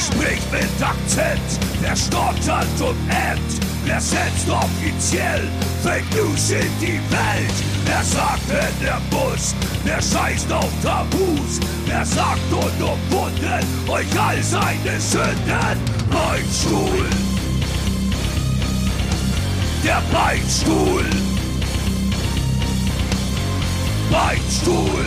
Wer spricht mit Akzent? Wer stottert und ämmt? Wer setzt offiziell Fake News in die Welt? Wer sagt, wenn er muss? Wer scheißt auf Tabus? Wer sagt unumwunden euch all seine Sünden? Beinstuhl! Der Beinstuhl! Beinstuhl!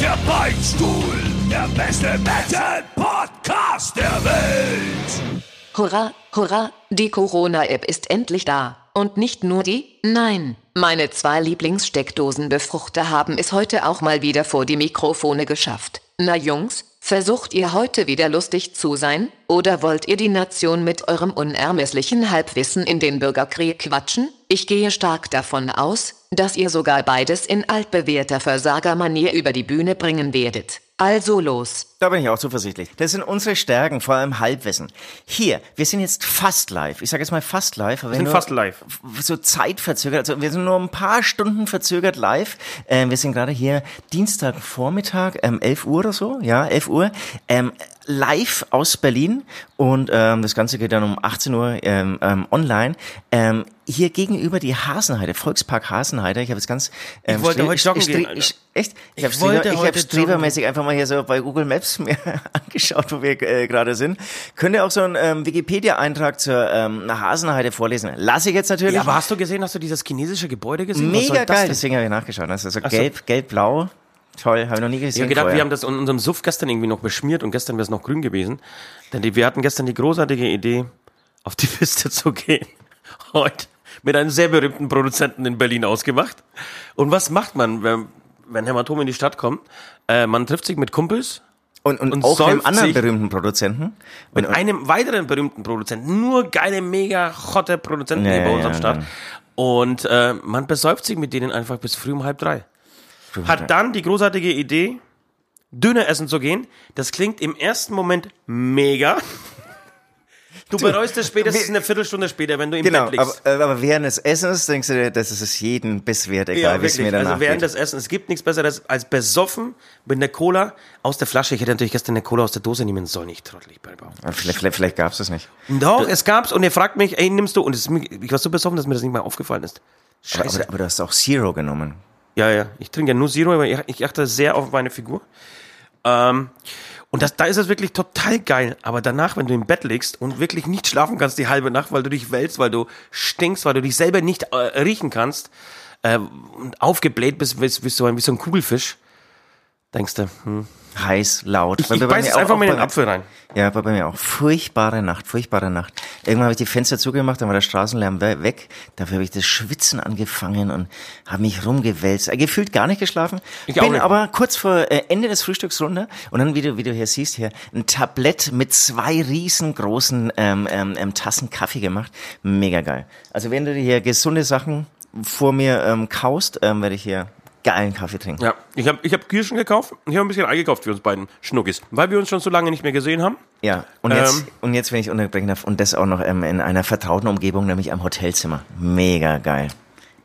Der Beinstuhl! Der beste Metal-Podcast der Welt! Hurra, hurra, die Corona-App ist endlich da. Und nicht nur die, nein, meine zwei Lieblingssteckdosenbefruchter haben es heute auch mal wieder vor die Mikrofone geschafft. Na Jungs, versucht ihr heute wieder lustig zu sein? Oder wollt ihr die Nation mit eurem unermesslichen Halbwissen in den Bürgerkrieg quatschen? Ich gehe stark davon aus, dass ihr sogar beides in altbewährter Versagermanier über die Bühne bringen werdet. Also los. Da bin ich auch zuversichtlich. Das sind unsere Stärken, vor allem Halbwissen. Hier, wir sind jetzt fast live. Ich sage jetzt mal fast live. Wir sind fast live. So zeitverzögert. Also wir sind nur ein paar Stunden verzögert live. Ähm, wir sind gerade hier Dienstagvormittag, ähm, 11 Uhr oder so. Ja, 11 Uhr. Ähm, live aus Berlin und ähm, das Ganze geht dann um 18 Uhr ähm, ähm, online. Ähm, hier gegenüber die Hasenheide, Volkspark Hasenheide. Ich habe jetzt ganz ähm, ich wollte heute joggen gehen, ich, echt? Ich, ich habe wollte ich habe streamermäßig einfach mal hier so bei Google Maps mir angeschaut, wo wir äh, gerade sind. Könnt ihr auch so einen ähm, Wikipedia-Eintrag zur ähm, Hasenheide vorlesen? Lass ich jetzt natürlich. Ja, aber hast du gesehen, hast du dieses chinesische Gebäude gesehen? Mega geil, deswegen habe ich nachgeschaut. Das ist so, so. gelb, gelb-blau. Toll, habe ich noch nie gesehen. Ich habe gedacht, vorher. wir haben das in unserem Suff gestern irgendwie noch beschmiert und gestern wäre es noch grün gewesen. Denn die, wir hatten gestern die großartige Idee, auf die Piste zu gehen. Heute mit einem sehr berühmten Produzenten in Berlin ausgemacht. Und was macht man, wenn, wenn Hämatom in die Stadt kommt? Äh, man trifft sich mit Kumpels. Und, und, und auch einem anderen berühmten Produzenten. Mit und, einem weiteren berühmten Produzenten. Nur geile, mega hotte Produzenten ja, bei uns ja, am Start. Ja. Und äh, man besäuft sich mit denen einfach bis früh um halb drei. Hat dann die großartige Idee, Döner essen zu gehen. Das klingt im ersten Moment mega. Du bereust es spätestens eine Viertelstunde später, wenn du im genau, Bett liegst. Aber, aber während des Essens denkst du dir, das ist es jeden Biss wert, egal ja, wie es mir danach Also während geht. des Essens, es gibt nichts Besseres als besoffen mit einer Cola aus der Flasche. Ich hätte natürlich gestern eine Cola aus der Dose nehmen sollen, nicht trottelig bei Vielleicht, vielleicht, vielleicht gab es das nicht. Doch, es gab's und er fragt mich, ey, nimmst du? Und es, ich war so besoffen, dass mir das nicht mal aufgefallen ist. Scheiße. Aber, aber, aber du hast auch Zero genommen. Ja, ja. Ich trinke ja nur Zero, aber ich achte sehr auf meine Figur. Ähm, und das, da ist es wirklich total geil. Aber danach, wenn du im Bett liegst und wirklich nicht schlafen kannst die halbe Nacht, weil du dich wälzt, weil du stinkst, weil du dich selber nicht äh, riechen kannst äh, und aufgebläht bist, wie, wie, so ein, wie so ein Kugelfisch, denkst du, hm, heiß, laut. Ich, ich beiß jetzt einfach mal in den Apfel rein. Ja, bei mir auch. Furchtbare Nacht, furchtbare Nacht. Irgendwann habe ich die Fenster zugemacht, dann war der Straßenlärm weg. Dafür habe ich das Schwitzen angefangen und habe mich rumgewälzt. Äh, gefühlt gar nicht geschlafen. Ich Bin aber kurz vor äh, Ende des Frühstücks runter und dann, wie du, wie du hier siehst, hier ein Tablett mit zwei riesengroßen ähm, ähm, ähm, Tassen Kaffee gemacht. Mega geil. Also wenn du dir hier gesunde Sachen vor mir ähm, kaust, ähm, werde ich hier geilen Kaffee trinken. Ja, ich habe ich hab Kirschen gekauft. Ich habe ein bisschen eingekauft für uns beiden Schnuckis, weil wir uns schon so lange nicht mehr gesehen haben. Ja, und jetzt, ähm, und jetzt wenn ich unterbrechen darf, und das auch noch ähm, in einer vertrauten Umgebung, nämlich am Hotelzimmer. Mega geil.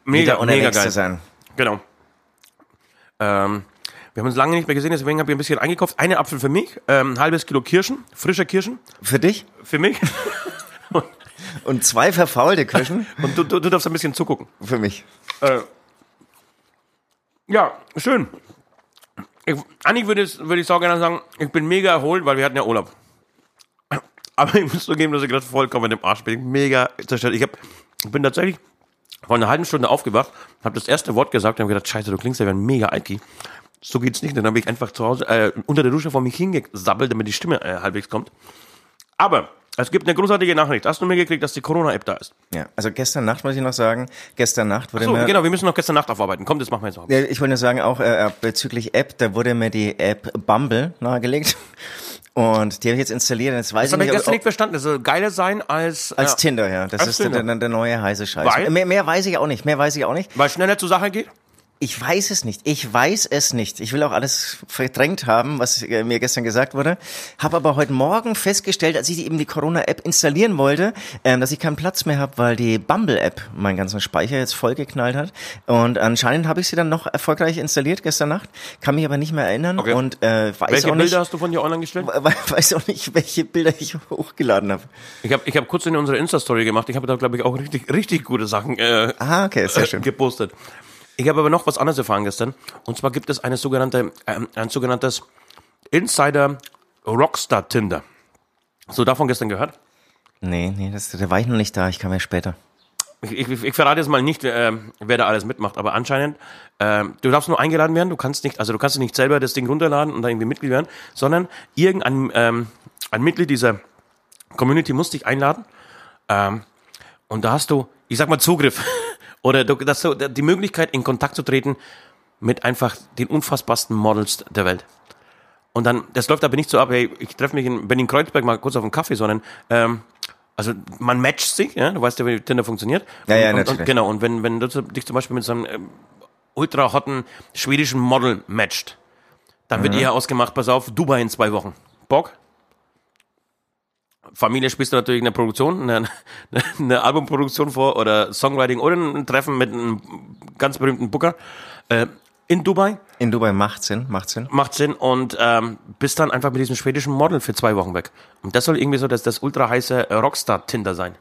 Mega, mega geil. Zu sein. Genau. Ähm, wir haben uns lange nicht mehr gesehen, deswegen habe ich ein bisschen eingekauft. Eine Apfel für mich, ähm, ein halbes Kilo Kirschen, frische Kirschen. Für dich? Für mich. und zwei verfaulte Kirschen. und du, du, du darfst ein bisschen zugucken. Für mich. Äh, ja, schön. Ich, eigentlich würde ich, würde ich so gerne sagen, ich bin mega erholt, weil wir hatten ja Urlaub. Aber ich muss zugeben, dass ich gerade vollkommen im Arsch bin. Mega zerstört. Ich, hab, ich bin tatsächlich vor einer halben Stunde aufgewacht, habe das erste Wort gesagt und habe gedacht, scheiße, du klingst ja wie ein mega Alki. So geht's nicht. Dann habe ich einfach zu Hause äh, unter der Dusche vor mich hingesabbelt, damit die Stimme äh, halbwegs kommt. Aber es gibt eine großartige Nachricht. Hast du mir gekriegt, dass die Corona-App da ist? Ja, also gestern Nacht muss ich noch sagen, gestern Nacht wurde Ach so, mir... genau, wir müssen noch gestern Nacht aufarbeiten. Komm, das machen wir jetzt. Ja, ich wollte nur sagen, auch äh, bezüglich App, da wurde mir die App Bumble nahegelegt. Und die habe ich jetzt installiert. Jetzt weiß das habe ich ich gestern nicht verstanden. Das soll geiler sein als... Als ja. Tinder, ja. Das ist der, der, der, neue heiße Scheiß. Weil? Mehr, mehr weiß ich auch nicht. Mehr weiß ich auch nicht. Weil schneller zur Sache geht? Ich weiß es nicht. Ich weiß es nicht. Ich will auch alles verdrängt haben, was äh, mir gestern gesagt wurde. Habe aber heute Morgen festgestellt, als ich eben die Corona-App installieren wollte, ähm, dass ich keinen Platz mehr habe, weil die Bumble-App meinen ganzen Speicher jetzt vollgeknallt hat. Und anscheinend habe ich sie dann noch erfolgreich installiert gestern Nacht, kann mich aber nicht mehr erinnern Okay. und äh, weiß Welche auch nicht, Bilder hast du von dir online gestellt? we- weiß auch nicht, welche Bilder ich hochgeladen habe. Ich habe ich hab kurz in unsere Insta-Story gemacht. Ich habe da, glaube ich, auch richtig, richtig gute Sachen äh, Ah, okay, sehr schön. gepostet. Ich habe aber noch was anderes erfahren gestern. Und zwar gibt es eine sogenannte, ähm, ein sogenanntes Insider Rockstar Tinder. So davon gestern gehört? Nee, nee, das, da war ich noch nicht da. Ich kam ja später. Ich, ich, ich verrate jetzt mal nicht, wer, äh, wer da alles mitmacht, aber anscheinend, äh, du darfst nur eingeladen werden, du kannst nicht, also du kannst nicht selber das Ding runterladen und da irgendwie Mitglied werden, sondern irgendein ähm, ein Mitglied dieser Community muss dich einladen ähm, und da hast du, ich sag mal Zugriff oder du, das die Möglichkeit in Kontakt zu treten mit einfach den unfassbarsten Models der Welt. Und dann, das läuft aber nicht so ab, hey, ich treffe mich in Berlin-Kreuzberg mal kurz auf einen Kaffee, sondern ähm, also man matcht sich, ja, du weißt ja, wie Tinder funktioniert. Ja, ja, und, natürlich. und, genau, und wenn, wenn du dich zum Beispiel mit so einem ähm, ultra hotten schwedischen Model matcht, dann Mhm. wird eher ausgemacht, pass auf, Dubai in zwei Wochen. Bock? Familie spielst du natürlich eine Produktion, eine, eine Albumproduktion vor oder Songwriting oder ein Treffen mit einem ganz berühmten Booker äh, in Dubai. In Dubai macht Sinn, macht Sinn. Macht Sinn und ähm, bist dann einfach mit diesem schwedischen Model für zwei Wochen weg. Und das soll irgendwie so das, das ultra heiße Rockstar-Tinder sein.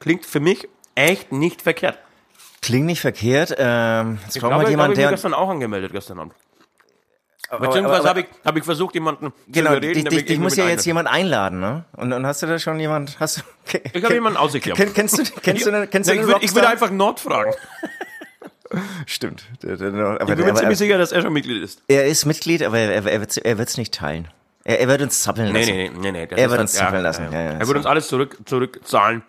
Klingt für mich echt nicht verkehrt. Klingt nicht verkehrt. Ähm, jetzt Ich brauchen glaube, wir ich jemanden, mich der. gestern auch angemeldet, gestern Abend. Aber- Beziehungsweise habe ich, hab ich versucht, jemanden Genau, zu überreden. der dich, dich muss ja jetzt jemand einladen, ne? Und, und hast du da schon jemand? Hast du? Ich habe jemanden ausgeklärt. Kenn, kennst du, kennst du, den- kennst du ich, würde, ich würde einfach Nord fragen. Stimmt. Aber, Ich bin mir aber ziemlich sicher, dass er schon Mitglied ist. er ist Mitglied, aber er, er, wird wird's nicht teilen. Er, er wird uns zappeln Nee, lassen. nee, nee, nee. nee. das Er wird dann- uns zappeln lassen. Ja, ja, er wird uns alles zurück, zurückzahlen.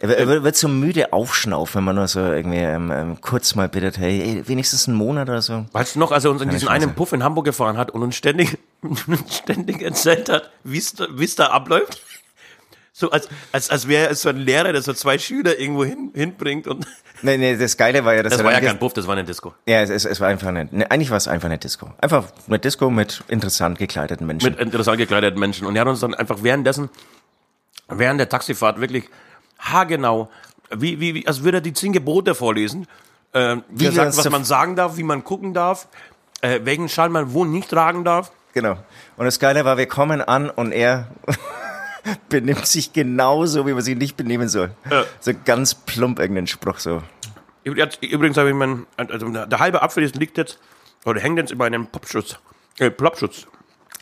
Er, wird- so müde aufschnaufen, wenn man nur so irgendwie ähm, ähm, kurz mal bittet, hey, ey, wenigstens einen Monat oder so. Weißt du noch, als er uns in diesen einen Puff in Hamburg gefahren hat und uns ständig, ständig erzählt hat, wie es da- abläuft? So als, als, als wäre es so ein Lehrer, der so zwei Schüler irgendwo hin, hinbringt und Nee, nee, das Geile war ja, dass das war ja kein Puff, das war eine Disco. Ja, es, es, es war einfach eine, ne, eigentlich war es einfach eine Disco. Einfach eine Disco mit interessant gekleideten Menschen. Mit interessant gekleideten Menschen. Und er hat uns dann einfach währenddessen, während der Taxifahrt wirklich haargenau, wie, wie, wie als würde er die zehn Gebote vorlesen, äh, Wie uns was man sagen darf, wie man gucken darf, äh, welchen Schal man wo nicht tragen darf. Genau. Und das Geile war, wir kommen an und er benimmt sich genauso, wie man sich nicht benehmen soll. Ja. So ganz plump irgendeinen Spruch so. Übrigens habe ich meinen, also der halbe Apfel liegt jetzt, oder hängt jetzt über einem Popschutz, äh, Plopschutz.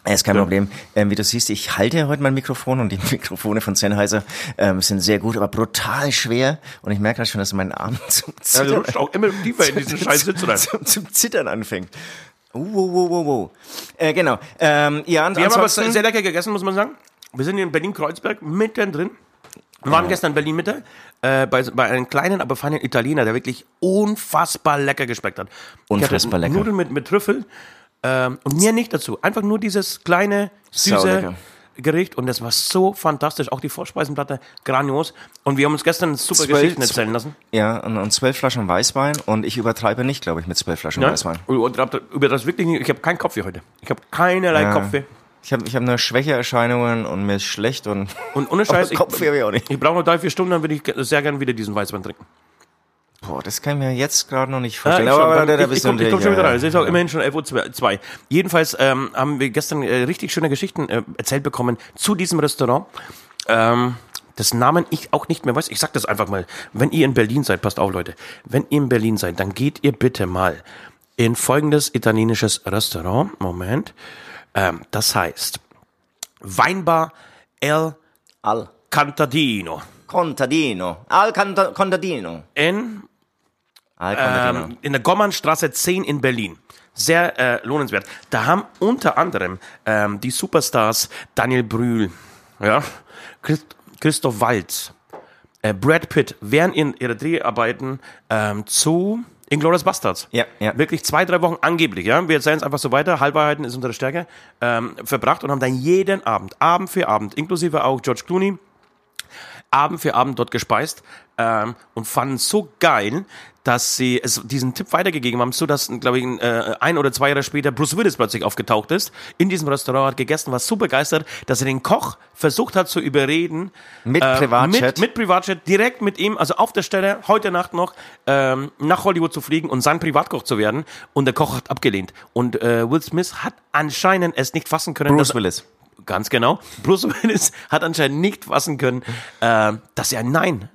Ja, ist kein Problem. Ähm, wie du siehst, ich halte heute mein Mikrofon und die Mikrofone von Sennheiser ähm, sind sehr gut, aber brutal schwer. Und ich merke halt schon, dass mein Arm zum Er Zittern, rutscht auch immer tiefer in diesen scheiß Sitz rein. zum, zum Zittern anfängt. Uh, wow, wow, wow, wow. Äh, genau. Ähm, ja, und Wir haben aber sehr lecker gegessen, muss man sagen. Wir sind hier in Berlin-Kreuzberg, mittendrin. Wir waren gestern in Berlin-Mitte äh, bei, bei einem kleinen, aber feinen Italiener, der wirklich unfassbar lecker geschmeckt hat. Unfassbar lecker. Nudeln mit, mit Trüffel ähm, und mir nicht dazu. Einfach nur dieses kleine, süße. Gericht und das war so fantastisch. Auch die Vorspeisenplatte, grandios. Und wir haben uns gestern super Zwölf- Geschichten erzählen lassen. ja, und, und zwölf Flaschen Weißwein und ich übertreibe nicht, glaube ich, mit zwölf Flaschen Ja? Weißwein. Und über das wirklich nicht. Ich habe keinen Kopfweh heute. Ich habe keinerlei Ja. Kopfweh. Ich habe ich hab nur Schwächeerscheinungen und mir ist schlecht und Und ohne Scheiß, ich, Kopfweh ich ich brauche noch drei, vier Stunden, dann würde ich sehr gern wieder diesen Weißwein trinken. Boah, das kann ich mir jetzt gerade noch nicht Ja, vorstellen. ich, aber schon, da, da ich, ich, du komm, schon wieder ja, rein. Es ist auch ja. immerhin schon 11.02 Uhr. Jedenfalls ähm, haben wir gestern äh, richtig schöne Geschichten äh, erzählt bekommen zu diesem Restaurant. Ähm, das Namen ich auch nicht mehr weiß. Ich sag das einfach mal. Wenn ihr in Berlin seid, passt auf, Leute. Wenn ihr in Berlin seid, dann geht ihr bitte mal in folgendes italienisches Restaurant. Moment. Ähm, das heißt Weinbar El Al Cantadino Contadino. Al Canta- Contadino. in. Ähm, in der Gommernstraße 10 in Berlin. Sehr äh, lohnenswert. Da haben unter anderem ähm, die Superstars Daniel Brühl, ja, Christ Christoph Waltz, äh, Brad Pitt während in ihrer Dreharbeiten ähm, zu Inglourious Bastards. Ja, ja. Wirklich zwei, drei Wochen angeblich, ja. Wir erzählen es einfach so weiter, Halbwahrheiten ist unsere Stärke, ähm, verbracht und haben dann jeden Abend, Abend für Abend, inklusive auch George Clooney, Abend für Abend dort gespeist ähm, und fanden es so geil, dass sie es, diesen Tipp weitergegeben haben, so dass, glaube ich, äh, ein oder zwei Jahre später Bruce Willis plötzlich aufgetaucht ist, in diesem Restaurant, hat gegessen, war so begeistert, dass er den Koch versucht hat zu überreden. Mit äh, Privatjet? Mit, mit Privatjet, direkt mit ihm, also auf der Stelle, heute Nacht noch, ähm, nach Hollywood zu fliegen und sein Privatkoch zu werden. Und der Koch hat abgelehnt. Und äh, Will Smith hat anscheinend es nicht fassen können. Bruce Willis. Ganz genau. Bruce Willis hat anscheinend nicht fassen können, äh, dass er ein Nein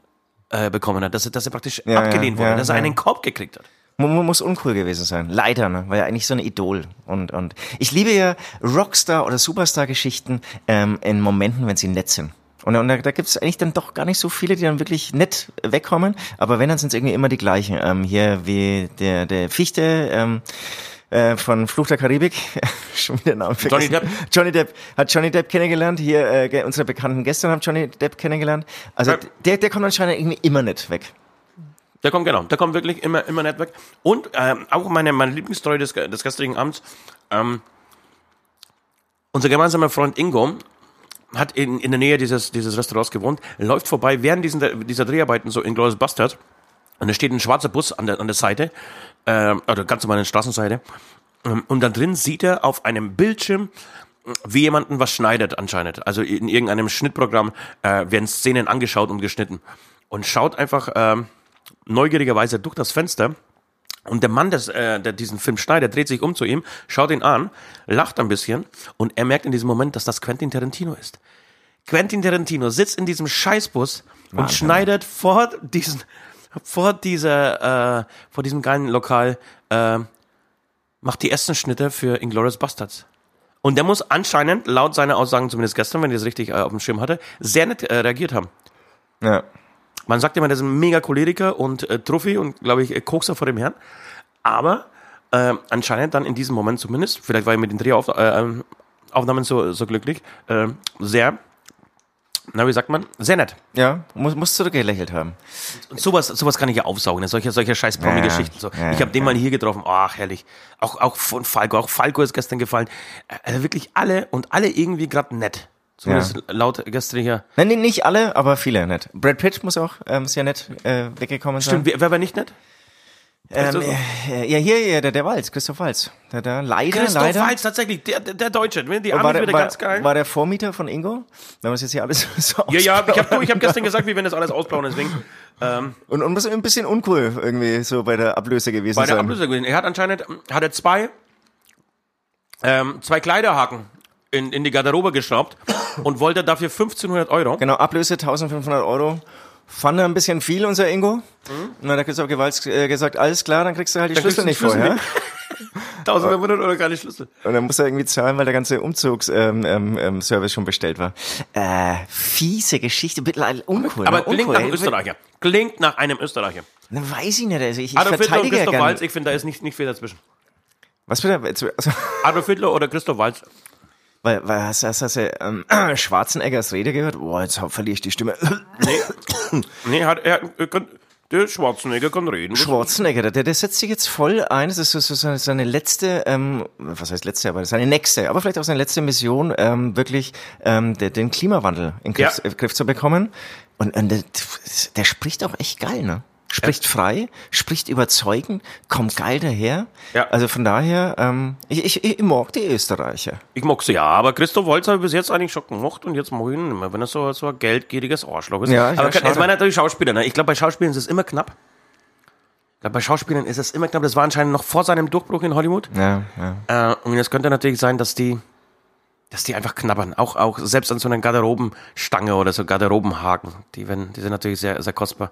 äh, bekommen hat, dass er, dass er praktisch Ja, abgelehnt ja, wurde, ja, dass er einen Korb gekriegt hat. Muss uncool gewesen sein. Leider, ne? War ja eigentlich so ein Idol. Und, und ich liebe ja Rockstar- oder Superstar-Geschichten ähm, in Momenten, wenn sie nett sind. Und, und da, da gibt es eigentlich dann doch gar nicht so viele, die dann wirklich nett wegkommen. Aber wenn, dann sind es irgendwie immer die gleichen. Ähm, hier wie der, der Fichte, ähm, äh, von Fluch der Karibik, schon wieder Namen vergessen. Johnny Depp. Johnny Depp hat Johnny Depp kennengelernt. Hier äh, unsere bekannten Gäste haben Johnny Depp kennengelernt. Also Ja. der, der kommt anscheinend irgendwie immer nicht weg. Der kommt genau, der kommt wirklich immer, immer nett weg. Und ähm, auch meine, meine Lieblingsstory des, des gestrigen Abends, ähm, unser gemeinsamer Freund Ingo hat in, in der Nähe dieses, dieses Restaurants gewohnt, läuft vorbei während diesen, dieser Dreharbeiten so in Glorious Bastard und da steht ein schwarzer Bus an der, an der Seite, ähm, oder ganz normal an der Straßenseite ähm, und da drin sieht er auf einem Bildschirm, wie jemanden was schneidet anscheinend. Also in irgendeinem Schnittprogramm äh, werden Szenen angeschaut und geschnitten. Und schaut einfach ähm, neugierigerweise durch das Fenster. Und der Mann, des, äh, der diesen Film schneidet, dreht sich um zu ihm, schaut ihn an, lacht ein bisschen und er merkt in diesem Moment, dass das Quentin Tarantino ist. Quentin Tarantino sitzt in diesem Scheißbus und Wahnsinn. schneidet vor diesen, vor dieser, äh, vor diesem geilen Lokal, äh, macht die ersten Schnitte für Inglourious Bastards. Und der muss anscheinend, laut seiner Aussagen zumindest gestern, wenn ich das richtig äh, auf dem Schirm hatte, sehr nett äh, reagiert haben. Ja. Man sagt immer, der ist ein mega Choleriker und äh, Trophy und, glaube ich, äh, Kokser vor dem Herrn. Aber äh, anscheinend dann in diesem Moment zumindest, vielleicht war ich mit den Drehaufnahmen äh, Aufnahmen so, so glücklich, äh, sehr, na, wie sagt man, sehr nett. Ja, muss, musst du gelächelt haben. Und sowas, sowas kann ich ja aufsaugen, ne? solche, solche scheiß Promi-Geschichten. So. Ja, ich habe den mal hier getroffen, ach, herrlich. Auch, auch von Falco, auch Falco ist gestern gefallen. Also wirklich alle und alle irgendwie gerade nett. Zumindest laut gestriger. Nein, nee, nicht alle, aber viele nett. Brad Pitt muss auch ähm, sehr nett äh, weggekommen Stimmt, sein. wer, wer war nicht nett? Ähm, äh, ja, hier, hier der, der Walz, Christoph Walz. Der, der, leider, Christoph leider. Waltz, tatsächlich, der, der, der Deutsche. Die war, Arme der, wieder war, ganz geil. war der Vormieter von Ingo? Wenn wir es jetzt hier alles so ja, ja, ich habe ich hab gestern gesagt, wir werden das alles ausbauen, deswegen. Ähm, Und, und ein bisschen uncool irgendwie so bei der Ablöse gewesen bei der sein. Ablöse gewesen. Er hat anscheinend hat er zwei, ähm, zwei Kleiderhaken in, in die Garderobe geschraubt und wollte dafür 1500 Euro. Genau, Ablöse 1500 Euro. Fand er ein bisschen viel, unser Ingo. Mhm. Und dann hat Christoph Gewalz äh, gesagt, alles klar, dann kriegst du halt die Dann Schlüssel nicht Schlüssel vorher. 1500 Euro keine Schlüssel. Und dann muss er irgendwie zahlen, weil der ganze Umzugsservice ähm, ähm, Service schon bestellt war. Äh, fiese Geschichte, bitte uncool. Aber ne? klingt nach einem Österreicher. Klingt nach einem Österreicher. Ne, weiß ich nicht, also ich, ich Adolf Hitler und ja Christoph. Walz, ich finde, da ist nicht, nicht viel dazwischen. Was bitte? Also, Adolf Hitler oder Christoph Walz. Weil, weil hast, hast, hast du ähm, Schwarzeneggers Rede gehört? Boah, jetzt verliere ich die Stimme. Nee, nee hat, er, er kann, der Schwarzenegger kann reden. Schwarzenegger, der, der setzt sich jetzt voll ein. Das ist so, so seine, seine letzte, ähm, was heißt letzte, aber seine nächste, aber vielleicht auch seine letzte Mission, ähm, wirklich ähm, der, den Klimawandel in Griff, Ja. äh, Griff zu bekommen. Und, und der, der spricht auch echt geil, ne? Spricht frei, spricht überzeugend, kommt geil daher. Ja. Also von daher, ähm, ich, ich, ich mag die Österreicher. Ich mag sie ja, aber Christoph Walz habe ich bis jetzt eigentlich schon gemacht und jetzt mag ich ihn nicht mehr, wenn er so, so ein geldgieriges Arschloch ist. Ja, aber ja, jetzt meine natürlich Schauspieler, ne? Ich glaube, bei Schauspielern ist es immer knapp. Ich glaube, bei Schauspielern ist es immer knapp. Das war anscheinend noch vor seinem Durchbruch in Hollywood. Ja, ja. Äh, und es könnte natürlich sein, dass die, dass die einfach knabbern. Auch, auch selbst an so einer Garderobenstange oder so Garderobenhaken. Die, werden, die sind natürlich sehr, sehr kostbar.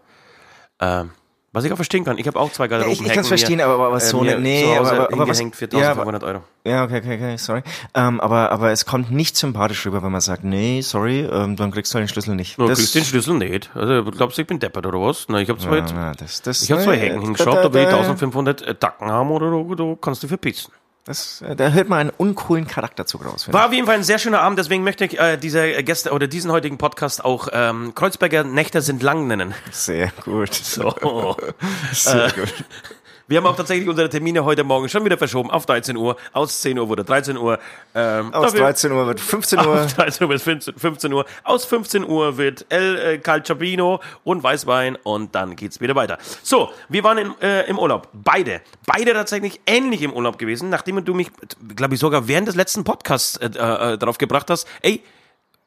Ähm, was ich auch verstehen kann. Ich habe auch zwei ich, Garderobenhaken. ich kann es verstehen, aber, aber so eine, nee, aber, aber, aber was, hingehängt für ja, 1500 Euro. Ja, okay, okay, okay, sorry. Ähm, aber, aber es kommt nicht sympathisch rüber, wenn man sagt, nee, sorry, ähm, dann kriegst du halt den Schlüssel nicht. Du Das- kriegst den Schlüssel nicht. Also, glaubst du, ich bin deppert oder was? Na, ich habe zwei, ja, ja, das, das, ich hab zwei Hecken da- hingeschaut, da, da will ich da, 1500 Tacken haben oder du, du kannst du verpissen. Das, äh, da hört man einen uncoolen Charakterzug raus. War auf jeden Fall ein sehr schöner Abend, deswegen möchte ich äh, diese Gäste oder diesen heutigen Podcast auch ähm, Kreuzberger Nächte sind lang nennen. Sehr gut. So. Sehr gut. Wir haben auch tatsächlich unsere Termine heute Morgen schon wieder verschoben auf 13 Uhr. Aus 10 Uhr wurde 13 Uhr. Ähm, aus dafür, 13 Uhr wird 15 Uhr. Aus 13 Uhr wird 15 Uhr. Aus 15 Uhr wird El äh, Calciopino und Weißwein und dann geht's wieder weiter. So, wir waren in, äh, im Urlaub. Beide. Beide tatsächlich ähnlich im Urlaub gewesen, nachdem du mich, glaube ich, sogar während des letzten Podcasts äh, äh, darauf gebracht hast, ey,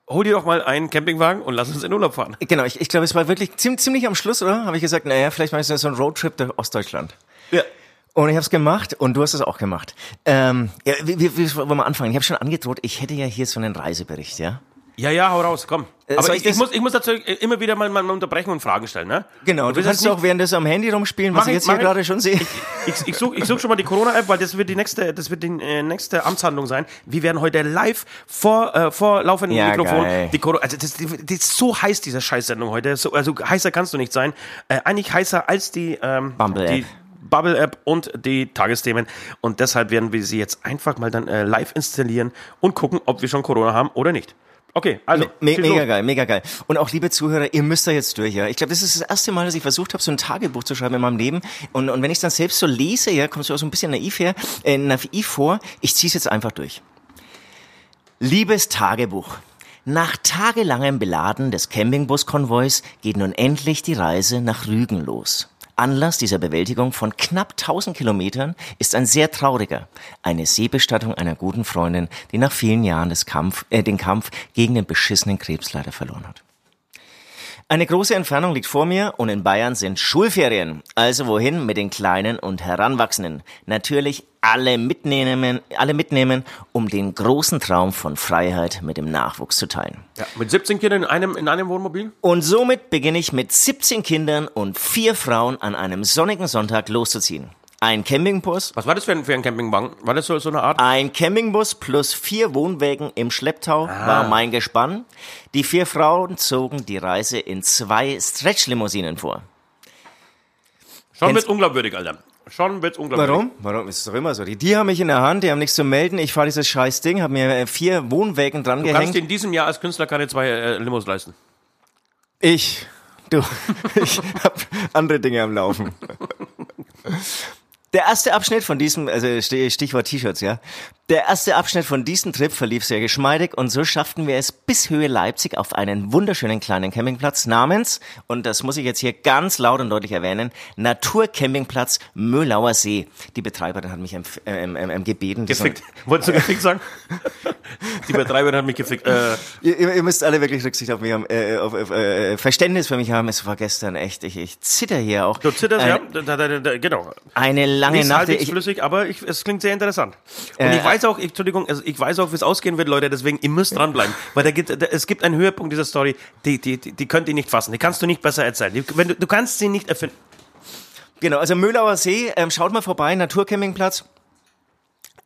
hol dir doch mal einen Campingwagen und lass uns in Urlaub fahren. Genau, ich, ich glaube, es war wirklich ziemlich, ziemlich am Schluss, oder? Habe ich gesagt, naja, vielleicht mal so ein Roadtrip durch Ostdeutschland. Ja. Und ich habe es gemacht und du hast es auch gemacht. Ähm, ja, wie, wie, wie wollen wir anfangen? Ich habe schon angedroht, ich hätte ja hier so einen Reisebericht, ja? Ja, ja, hau raus, komm. Äh, Aber ich, ich, muss, ich muss dazu immer wieder mal, mal unterbrechen und Fragen stellen, ne? Genau, du, du kannst auch währenddessen am Handy rumspielen, was ich, ich jetzt hier gerade schon sehe. Ich, ich, ich suche ich such schon mal die Corona-App, weil das wird die nächste, das wird die äh, nächste Amtshandlung sein. Wir werden heute live vor, äh, vor laufendem ja, Mikrofon geil. die Corona, also das, das, ist so heiß, diese Scheißsendung heute. So, also heißer kannst du nicht sein. Äh, eigentlich heißer als die, ähm, die Bubble-App und die Tagesthemen. Und deshalb werden wir sie jetzt einfach mal dann äh, live installieren und gucken, ob wir schon Corona haben oder nicht. Okay, also. Me mega geil, mega geil. Und auch liebe Zuhörer, ihr müsst da jetzt durch, ja. Ich glaube, das ist das erste Mal, dass ich versucht habe, so ein Tagebuch zu schreiben in meinem Leben. Und, und wenn ich es dann selbst so lese, ja, kommst du auch so ein bisschen naiv her, äh, naiv vor. Ich ziehe es jetzt einfach durch. Liebes Tagebuch. Nach tagelangem Beladen des Campingbus-Konvois geht nun endlich die Reise nach Rügen los. Anlass dieser Bewältigung von knapp 1000 Kilometern ist ein sehr trauriger, eine Seebestattung einer guten Freundin, die nach vielen Jahren des Kampf, äh, den Kampf gegen den beschissenen Krebs leider verloren hat. Eine große Entfernung liegt vor mir und in Bayern sind Schulferien. Also wohin mit den Kleinen und Heranwachsenden? Natürlich alle mitnehmen, alle mitnehmen, um den großen Traum von Freiheit mit dem Nachwuchs zu teilen. Ja, mit 17 Kindern in einem, in einem Wohnmobil? Und somit beginne ich mit 17 Kindern und vier Frauen an einem sonnigen Sonntag loszuziehen. Ein Campingbus. Was war das für ein, für ein Campingwagen? War das so, so eine Art? Ein Campingbus plus vier Wohnwägen im Schlepptau ah. war mein Gespann. Die vier Frauen zogen die Reise in zwei Stretch-Limousinen vor. Schon wird unglaubwürdig, Alter. Schon wird's unglaubwürdig. Warum? Warum ist es doch immer so? Die, die haben mich in der Hand, die haben nichts zu melden. Ich fahre dieses scheiß Ding, habe mir äh, vier Wohnwägen dran du gehängt. Du kannst in diesem Jahr als Künstler keine zwei äh, Limos leisten. Ich. Du, ich habe andere Dinge am Laufen. Der erste Abschnitt von diesem, also Stichwort T-Shirts, ja. Der erste Abschnitt von diesem Trip verlief sehr geschmeidig und so schafften wir es bis Höhe Leipzig auf einen wunderschönen kleinen Campingplatz namens, und das muss ich jetzt hier ganz laut und deutlich erwähnen, Naturcampingplatz Möhlauer See. Die Betreiberin hat mich ähm, ähm, ähm, gebeten. Gefickt. Wolltest du gefickt sagen? Die Betreiberin hat mich gefickt. Äh. Ihr, ihr, müsst alle wirklich Rücksicht auf mich haben, äh, auf, auf äh, Verständnis für mich haben. Es war gestern echt, ich, ich zitter hier auch. Du zitterst, ja, da, da, da, genau. Eine lange Nicht Nacht. Ich, flüssig, aber ich, es klingt sehr interessant. Und äh, ich weiß auch, ich, Entschuldigung, also ich weiß auch, wie es ausgehen wird, Leute, deswegen, ihr müsst dranbleiben. Weil da gibt, da, es gibt einen Höhepunkt dieser Story, die, die, die, die könnt ihr nicht fassen. Die kannst du nicht besser erzählen. Die, wenn du, du kannst sie nicht erfinden. Genau, also Mühlauer See, ähm, schaut mal vorbei, Naturcampingplatz.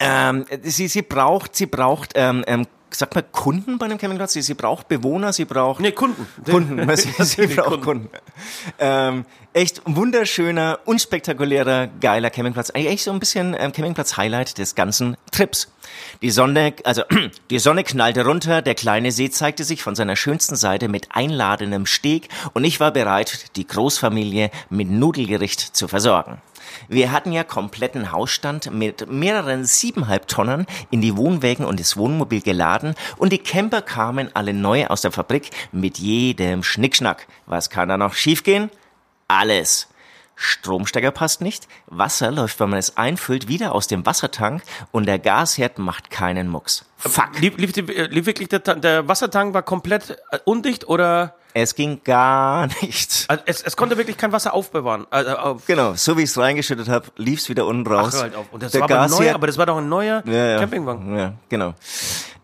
Ähm, sie, sie braucht, sie braucht ähm, ähm, sagt man Kunden bei einem Campingplatz? Sie, sie braucht Bewohner, sie braucht. Nee, Kunden. Kunden, sie, sie braucht Kunden. Kunden. Ähm, echt wunderschöner, unspektakulärer, geiler Campingplatz. Eigentlich so ein bisschen ähm, Campingplatz-Highlight des ganzen Trips. Die Sonne, also die Sonne knallte runter, der kleine See zeigte sich von seiner schönsten Seite mit einladendem Steg und ich war bereit, die Großfamilie mit Nudelgericht zu versorgen. Wir hatten ja kompletten Hausstand mit mehreren siebeneinhalb Tonnen in die Wohnwägen und das Wohnmobil geladen und die Camper kamen alle neu aus der Fabrik mit jedem Schnickschnack. Was kann da noch schiefgehen? Alles. Stromstecker passt nicht, Wasser läuft, wenn man es einfüllt, wieder aus dem Wassertank und der Gasherd macht keinen Mucks. Fuck. Lief, lief, lief wirklich der, der Wassertank war komplett äh, undicht oder? Es ging gar nichts. Also es, es konnte wirklich kein Wasser aufbewahren. Also auf genau, so wie ich es reingeschüttet habe, lief es wieder unten raus. Ach, halt auf. Und das der war aber, neu, aber das war doch ein neuer ja, ja. Campingwagen. Ja, genau.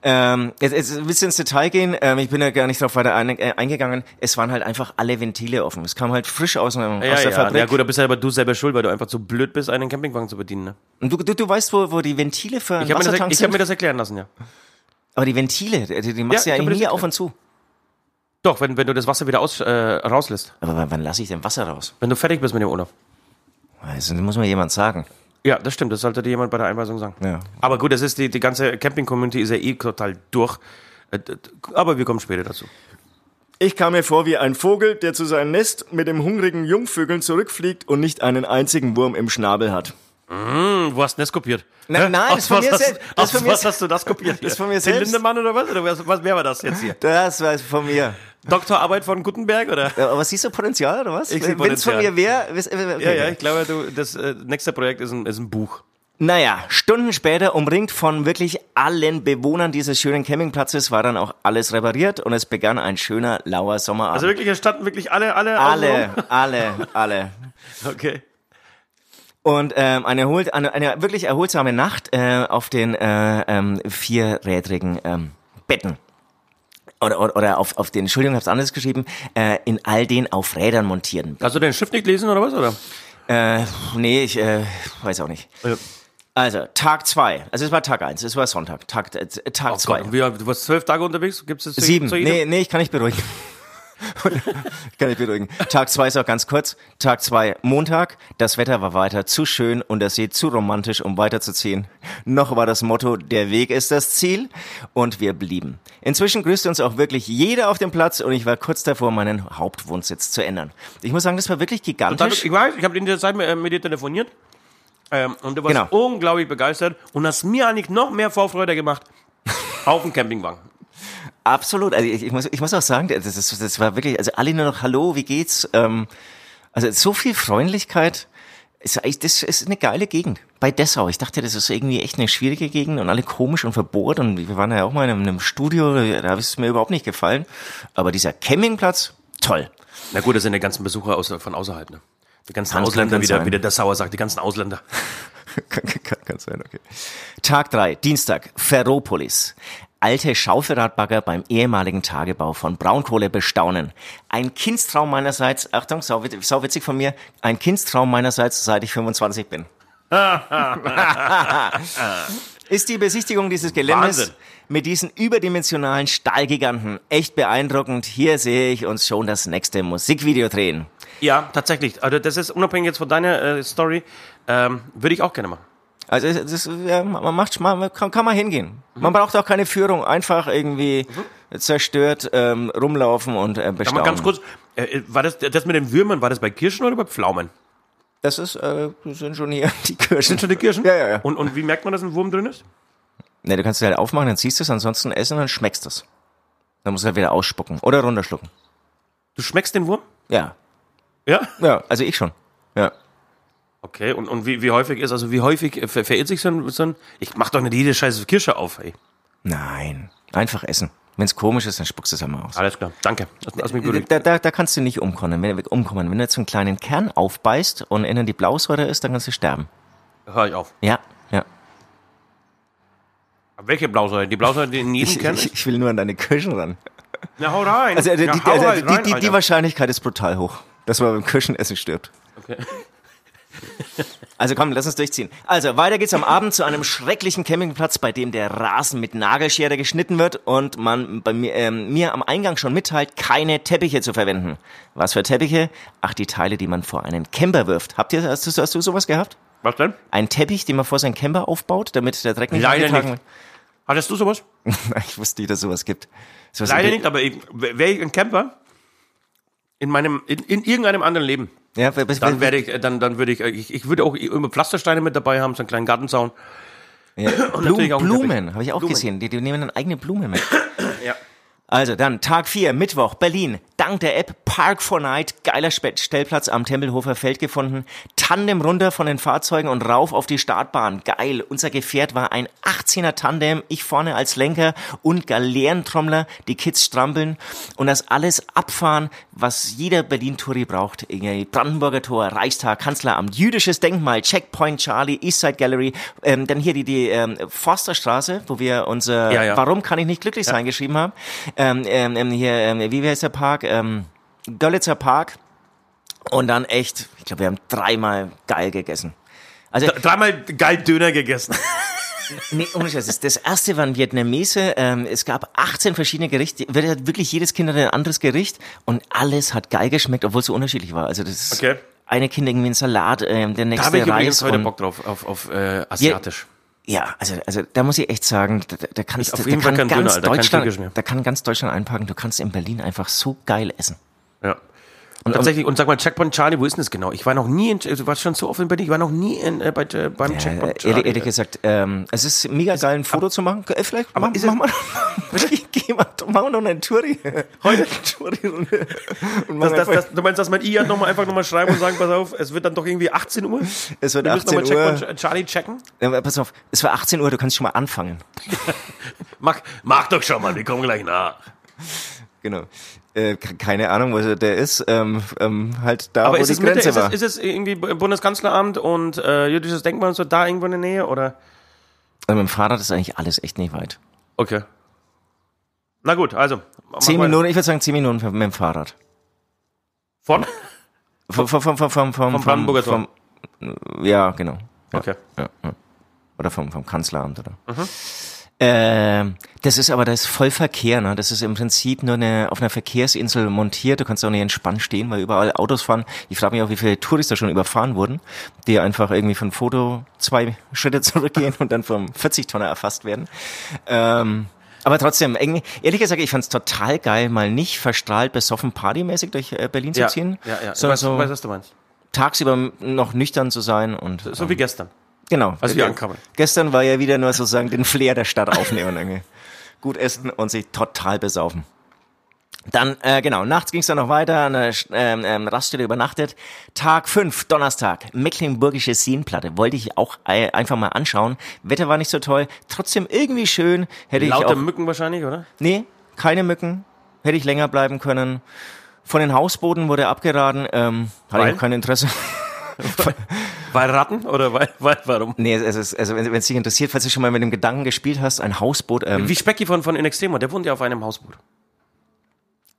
Ähm, jetzt, jetzt willst du ins Detail gehen? Ähm, ich bin ja gar nicht darauf weiter ein, äh, eingegangen. Es waren halt einfach alle Ventile offen. Es kam halt frisch aus, ja, aus der ja. Fabrik. Ja gut, da bist ja aber du selber schuld, weil du einfach zu blöd bist, einen Campingwagen zu bedienen. Ne? Und du, du, du weißt, wo, wo die Ventile für ich hab Wassertank mir das, Ich habe mir das erklären lassen, ja. Aber die Ventile, die, die machst ja, du ja nie auf und zu. Doch, wenn, wenn du das Wasser wieder aus, äh, rauslässt. Aber wann, wann lasse ich denn Wasser raus? Wenn du fertig bist mit dem Urlaub. Also, das muss mir jemand sagen. Ja, das stimmt. Das sollte dir jemand bei der Einweisung sagen. Ja. Aber gut, das ist die, die ganze Camping-Community ist ja eh total durch. Äh, aber wir kommen später dazu. Ich kam mir vor wie ein Vogel, der zu seinem Nest mit dem hungrigen Jungvögeln zurückfliegt und nicht einen einzigen Wurm im Schnabel hat. Hm, wo hast du das kopiert? Nein, nein, das aus von was mir hast, selbst. Das aus von mir was hast du das kopiert? Das von mir Den selbst. Lindemann oder was? Oder was, was wer war das jetzt hier? Das war von mir. Doktorarbeit von Gutenberg oder? Ja, Aber siehst du Potenzial oder was? Ich Wenn es von mir wäre. wes- äh, okay. Ja, ja, ich glaube, du, das äh, nächste Projekt ist ein, ist ein Buch. Naja, Stunden später, umringt von wirklich allen Bewohnern dieses schönen Campingplatzes, war dann auch alles repariert und es begann ein schöner, lauer Sommerabend. Also wirklich, es standen wirklich alle, alle alle, alle, alle. Okay. Und ähm, eine, erholt, eine, eine wirklich erholsame Nacht äh, auf den äh, ähm, vierrädrigen ähm, Betten. Oder, oder, oder auf, auf den, Entschuldigung, ich habe es anders geschrieben, äh, in all den auf Rädern montierten. Hast du den Schrift nicht lesen oder was? Oder? Äh, nee, ich äh, weiß auch nicht. Ja. Also, Tag zwei. Also es war Tag eins, es war Sonntag. Tag, äh, Tag Oh zwei. Gott, wie, du warst zwölf Tage unterwegs? Gibt's zu- Sieben. Nee, nee, ich kann nicht beruhigen. ich kann nicht beruhigen. Tag zwei ist auch ganz kurz. Tag zwei, Montag. Das Wetter war weiter zu schön und der See zu romantisch, um weiterzuziehen. Noch war das Motto, der Weg ist das Ziel. Und wir blieben. Inzwischen grüßte uns auch wirklich jeder auf dem Platz und ich war kurz davor, meinen Hauptwohnsitz zu ändern. Ich muss sagen, das war wirklich gigantisch. ich weiß, ich habe in der Zeit mit, äh, mit dir telefoniert. Ähm, und du warst Genau. unglaublich begeistert und hast mir eigentlich noch mehr Vorfreude gemacht auf dem Campingwagen. Absolut. Also ich, ich, muss, ich muss auch sagen, das, ist, das war wirklich, also alle nur noch Hallo, wie geht's? Ähm, also so viel Freundlichkeit. Ist, das ist eine geile Gegend. Bei Dessau. Ich dachte, das ist irgendwie echt eine schwierige Gegend und alle komisch und verbohrt. Und wir waren ja auch mal in einem, in einem Studio, da hat es mir überhaupt nicht gefallen. Aber dieser Campingplatz, toll. Na gut, das sind die ganzen Besucher aus, von außerhalb, ne? Die ganzen Kann Ausländer, wie der, wie der Dessauer sagt, die ganzen Ausländer. kann, kann, kann sein, okay. Tag drei, Dienstag, Ferropolis. Alte Schaufelradbagger beim ehemaligen Tagebau von Braunkohle bestaunen. Ein Kindstraum meinerseits, Achtung, sau, sau witzig von mir, ein Kindstraum meinerseits, seit ich 25 bin. Ist die Besichtigung dieses Geländes Wahnsinn. mit diesen überdimensionalen Stahlgiganten echt beeindruckend. Hier sehe ich uns schon das nächste Musikvideo drehen. Ja, tatsächlich. Also das ist unabhängig jetzt von deiner äh, Story, ähm, würde ich auch gerne machen. Also das, ja, man macht man kann, kann man hingehen. Man braucht auch keine Führung, einfach irgendwie zerstört ähm, rumlaufen und äh, bestaunen. ganz kurz, äh, war das, das mit den Würmern, war das bei Kirschen oder bei Pflaumen? Das ist, äh, sind schon hier die Kirschen. Sind schon die Kirschen? Ja, ja, ja. Und, und wie merkt man, dass ein Wurm drin ist? Ne, du kannst es halt aufmachen, dann siehst du es, ansonsten essen, dann schmeckst du es. Dann musst du halt wieder ausspucken oder runterschlucken. Du schmeckst den Wurm? Ja, Ja. ja, also ich schon. Ja. Okay, und, und wie, wie häufig ist, also wie häufig äh, ver verirrt sich so ein, so ein, ich mach doch nicht jede scheiße Kirsche auf, ey. Nein, einfach essen. Wenn es komisch ist, dann spuckst du es einmal aus. Alles klar, danke. Lass, mich beruhigen. Da, da, da kannst du nicht umkommen. Wenn, umkommen. Wenn du jetzt so einen kleinen Kern aufbeißt und innen die Blausäure ist, dann kannst du sterben. Hör ich auf. Ja, ja. Aber welche Blausäure? Die Blausäure, die in jedem Ich, kennt? ich, ich will nur an deine Kirschen ran. Na, hau rein. Also die, ja, die, hau die, die, rein, die. Wahrscheinlichkeit ist brutal hoch, dass man beim Kirschenessen stirbt. Okay. Also komm, lass uns durchziehen. Also, weiter geht's am Abend zu einem schrecklichen Campingplatz, bei dem der Rasen mit Nagelschere geschnitten wird und man bei mir, ähm, mir am Eingang schon mitteilt, keine Teppiche zu verwenden. Was für Teppiche? Ach, die Teile, die man vor einen Camper wirft. Habt ihr, hast du, hast du sowas gehabt? Was denn? Ein Teppich, den man vor seinen Camper aufbaut, damit der Dreck nicht Leider nicht. Hattest du sowas? wird? ich wusste nicht, dass sowas gibt. Sowas Leider gibt- nicht, aber wäre ich ein Camper in meinem, in, in irgendeinem anderen Leben, Ja, dann werde ich, äh, dann, dann würde ich, äh, ich, ich würde auch immer Pflastersteine mit dabei haben, so einen kleinen Gartenzaun. ja. auch Blumen, Blumen habe ich auch Blumen. gesehen. Die, die nehmen eine eigene Blume mit. Ja. Also dann Tag 4, Mittwoch, Berlin. Dank der App Park for Night, geiler Stellplatz am Tempelhofer Feld gefunden. Tandem runter von den Fahrzeugen und rauf auf die Startbahn. Geil. Unser Gefährt war ein 18er Tandem, ich vorne als Lenker und Galeerentrommler, die Kids strampeln und das alles abfahren, was jeder Berlin-Touri braucht. Brandenburger Tor, Reichstag, Kanzleramt, jüdisches Denkmal, Checkpoint Charlie, Eastside Gallery, ähm, dann hier die, die ähm, Forsterstraße, wo wir unser Ja, ja. Warum kann ich nicht glücklich sein geschrieben haben. Ähm, ähm, ähm, hier, ähm, wie heißt der Park? Ähm, Görlitzer Park. Und dann echt, ich glaube, wir haben dreimal geil gegessen. Also, Dreimal geil Döner gegessen. nee, ohne Scheiß. Das- erste war ein Vietnamese. Ähm, es gab 18 verschiedene Gerichte. Wird- Wirklich jedes Kind hatte ein anderes Gericht. Und alles hat geil geschmeckt, obwohl es so unterschiedlich war. Also, das Okay. eine Kind irgendwie ein Salat, ähm, der Da nächste habe ich Reis. übrigens heute Bock drauf, auf, auf äh, asiatisch. Ja, also, also da muss ich echt sagen, da, da kannst Ist auf da, jeden da Fall kann ganz Döner, Deutschland, da kann ganz Deutschland einpacken. Du kannst in Berlin einfach so geil essen. Ja. Und tatsächlich, und sag mal, Checkpoint Charlie, wo ist denn das genau? Ich war noch nie in, du warst schon so oft in Berlin, ich war noch nie in, äh, bei, äh, beim Checkpoint Äh, Charlie. ehrlich, gesagt, ähm, es ist mega geil, ein Foto zu machen. Äh, vielleicht aber mach, mach mal, geh mal, machen wir noch eine Touri. Heute? Touri und, und Das, das, das, du meinst, dass mein I noch mal einfach nochmal schreiben und sagen, pass auf, es wird dann doch irgendwie 18 Uhr? es wird Wir müssen 18 nochmal Uhr. Checkpoint Charlie checken? Ja, pass auf, es war 18 Uhr, du kannst schon mal anfangen. Mach, mach doch schon mal, wir kommen gleich nach. Genau. Äh, ke- keine Ahnung, wo der ist. Ähm, ähm, halt da, Aber wo ist die es, Grenze ist, es, war. ist es irgendwie Bundeskanzleramt und äh, jüdisches Denkmal und so da irgendwo in der Nähe, oder? Also mit dem Fahrrad ist eigentlich alles echt nicht weit. Okay. Na gut, also. Zehn. Minuten, ich würde sagen zehn Minuten mit dem Fahrrad. Von? Vom, vom, vom, vom, vom, vom, Vom Brandenburger Tor. vom, Ja, genau. Ja, Okay. ja, ja. Oder vom, vom Kanzleramt, oder? Mhm. Ähm, das ist aber, das ist voll Verkehr, ne? Das ist im Prinzip nur eine, auf einer Verkehrsinsel montiert. Du kannst auch nicht entspannt stehen, weil überall Autos fahren. Ich frage mich auch, wie viele Touristen schon überfahren wurden, die einfach irgendwie von Foto zwei Schritte zurückgehen und dann vom 40-Tonner erfasst werden. Ähm, aber trotzdem, irgendwie- ehrlich gesagt, ich fand es total geil, mal nicht verstrahlt besoffen partymäßig durch äh, Berlin zu Ja, ziehen, ja, ja. Ich sondern weiß, so weiß, was du meinst. tagsüber noch nüchtern zu sein und So wie gestern. Genau. Als wir ankamen. Gestern war ja wieder nur sozusagen den Flair der Stadt aufnehmen. irgendwie. Gut essen und sich total besaufen. Dann, äh, genau, nachts ging es dann noch weiter, an der ähm, ähm, Raststätte übernachtet. Tag 5, Donnerstag, Mecklenburgische Seenplatte. Wollte ich auch äh, einfach mal anschauen. Wetter war nicht so toll, trotzdem irgendwie schön. Hätte ich Lauter auch, Mücken wahrscheinlich, oder? Nee, keine Mücken. Hätte ich länger bleiben können. Von den Hausbooten wurde abgeraten. Ähm, hatte Weil? ich auch kein Interesse. Weil Ratten oder weil, weil warum? Nee, es ist, also wenn es dich interessiert, falls du schon mal mit dem Gedanken gespielt hast, ein Hausboot. Ähm, Wie Specky von, von In Extremo, der wohnt ja auf einem Hausboot.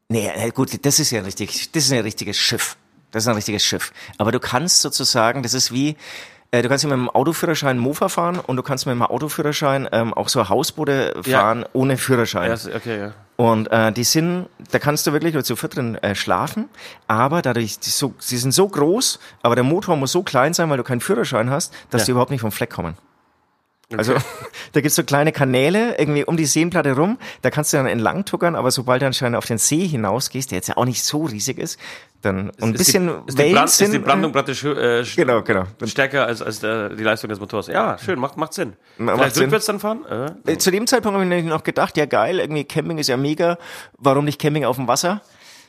nee, äh, gut, das ist ja richtig, das ist ein richtiges Schiff. Das ist ein richtiges Schiff. Aber du kannst sozusagen, das ist wie, äh, du kannst ja mit dem Autoführerschein Mofa fahren und du kannst mit dem Autoführerschein ähm, auch so Hausboote Ja. fahren ohne Führerschein. Ja, okay, ja. Und äh, die sind, da kannst du wirklich nur zu viert drin äh, schlafen, aber dadurch, die, so, sie sind so groß, aber der Motor muss so klein sein, weil du keinen Führerschein hast, dass Ja. die überhaupt nicht vom Fleck kommen. Also da gibt's so kleine Kanäle irgendwie um die Seenplatte rum, da kannst du dann entlang tuckern, aber sobald du anscheinend auf den See hinausgehst, der jetzt ja auch nicht so riesig ist, dann und ein Ist die- bisschen ist die, Wellen Brand, ist die Brandung praktisch äh, Genau, genau. stärker als, als der, die Leistung des Motors. Ja, schön, macht, macht Sinn. Macht Vielleicht Sinn. rückwärts dann fahren? Äh, Äh, Zu dem Zeitpunkt habe ich nämlich noch gedacht, ja geil, irgendwie Camping ist ja mega, warum nicht Camping auf dem Wasser?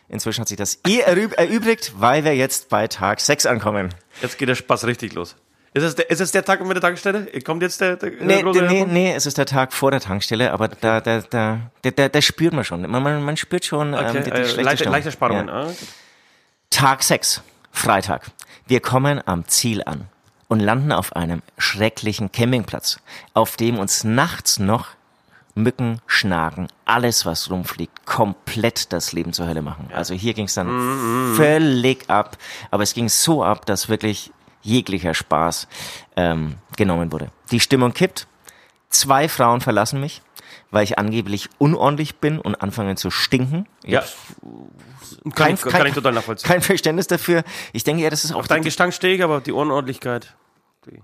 Inzwischen hat sich das eh erüb- erübrigt, weil wir jetzt bei Tag 6 ankommen. jetzt geht der Spaß richtig los. Ist es der, ist es der Tag mit der Tankstelle? Kommt jetzt der, der, Nee, große nee, nee, es ist der Tag vor der Tankstelle, aber da, da, da, da, da, da spürt man schon. Man, man, man spürt schon Okay, ähm, die, die äh, schlechte leichte, leichte Spannungen. Ja. Ah, gut. Tag 6, Freitag. Wir kommen am Ziel an und landen auf einem schrecklichen Campingplatz, auf dem uns nachts noch Mücken, Schnaken, alles was rumfliegt, komplett das Leben zur Hölle machen. Also hier ging es dann Mhm, völlig ab, aber es ging so ab, dass wirklich jeglicher Spaß ähm, genommen wurde. Die Stimmung kippt, zwei Frauen verlassen mich, weil ich angeblich unordentlich bin und anfange zu stinken. Ich Ja. hab Kann, ich, kann ich total nachvollziehen. kein Verständnis dafür. Ich denke ja, das ist auch Auf deinen Gestank stehe ich, aber die Unordentlichkeit. Wer,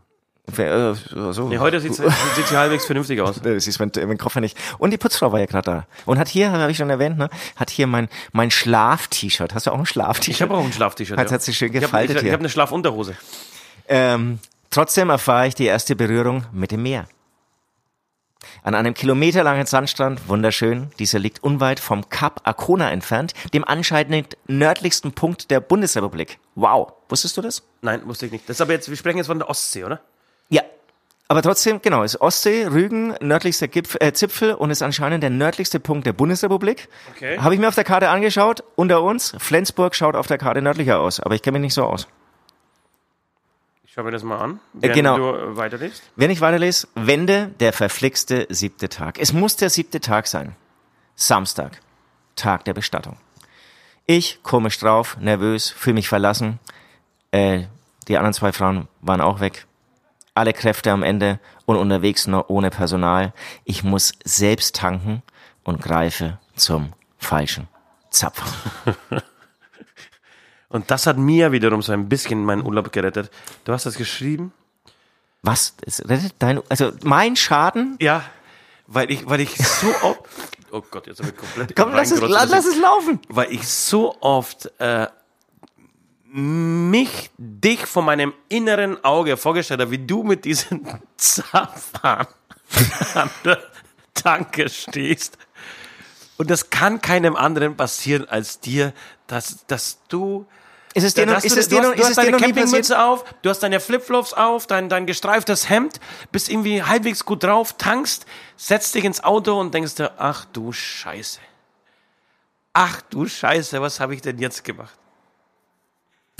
äh, so. Nee, heute sieht sie halbwegs vernünftig aus. Das ist mein, mein Koffer nicht. Und die Putzfrau war ja gerade da. Und hat hier, habe ich schon erwähnt, ne, hat hier mein, mein Schlaf-T-Shirt. Hast du auch ein Schlaf-T-Shirt? Ich habe auch ein Schlaf-T-Shirt. Hat, ja. hat sich schön habe gefaltet ich, ich hier. hab eine Schlafunterhose. Ähm, trotzdem erfahre ich die erste Berührung mit dem Meer. An einem kilometerlangen Sandstrand, wunderschön. Dieser liegt unweit vom Kap Arkona entfernt, dem anscheinend nördlichsten Punkt der Bundesrepublik. Wow. Wusstest du das? Nein, wusste ich nicht. Das ist aber jetzt, wir sprechen jetzt von der Ostsee, oder? Ja. Aber trotzdem, genau, ist Ostsee, Rügen, nördlichster Gipfel, äh, Zipfel und ist anscheinend der nördlichste Punkt der Bundesrepublik. Okay. Habe ich mir auf der Karte angeschaut, unter uns, Flensburg schaut auf der Karte nördlicher aus, aber ich kenne mich nicht so aus. Ich schaue mir das mal an, Äh, während genau. du weiterliest. Wenn ich weiterlese, Wende, der verflixte siebte Tag. Es muss der siebte Tag sein. Samstag, Tag der Bestattung. Ich, komisch drauf, nervös, fühle mich verlassen. Äh, die anderen zwei Frauen waren auch weg. Alle Kräfte am Ende und unterwegs noch ohne Personal. Ich muss selbst tanken und greife zum falschen Zapfer. Und das hat mir wiederum so ein bisschen meinen Urlaub gerettet. Du hast das geschrieben. Was? Es rettet dein, also mein Schaden? Ja, weil ich, weil ich so oft, oh Gott, jetzt habe ich komplett Komm, lass es, lass, es laufen. Weil ich so oft äh, mich, dich vor meinem inneren Auge vorgestellt habe, wie du mit diesem Zapfhahn an der Tanke stehst. Und das kann keinem anderen passieren als dir, dass, dass du Ist es dir noch, ist du, es du dir noch, hast, du hast dir deine? Campingmütze auf, du hast deine Flipflops auf, dein, dein gestreiftes Hemd, bist irgendwie halbwegs gut drauf, tankst, setzt dich ins Auto und denkst dir, ach du Scheiße. Ach du Scheiße, was habe ich denn jetzt gemacht?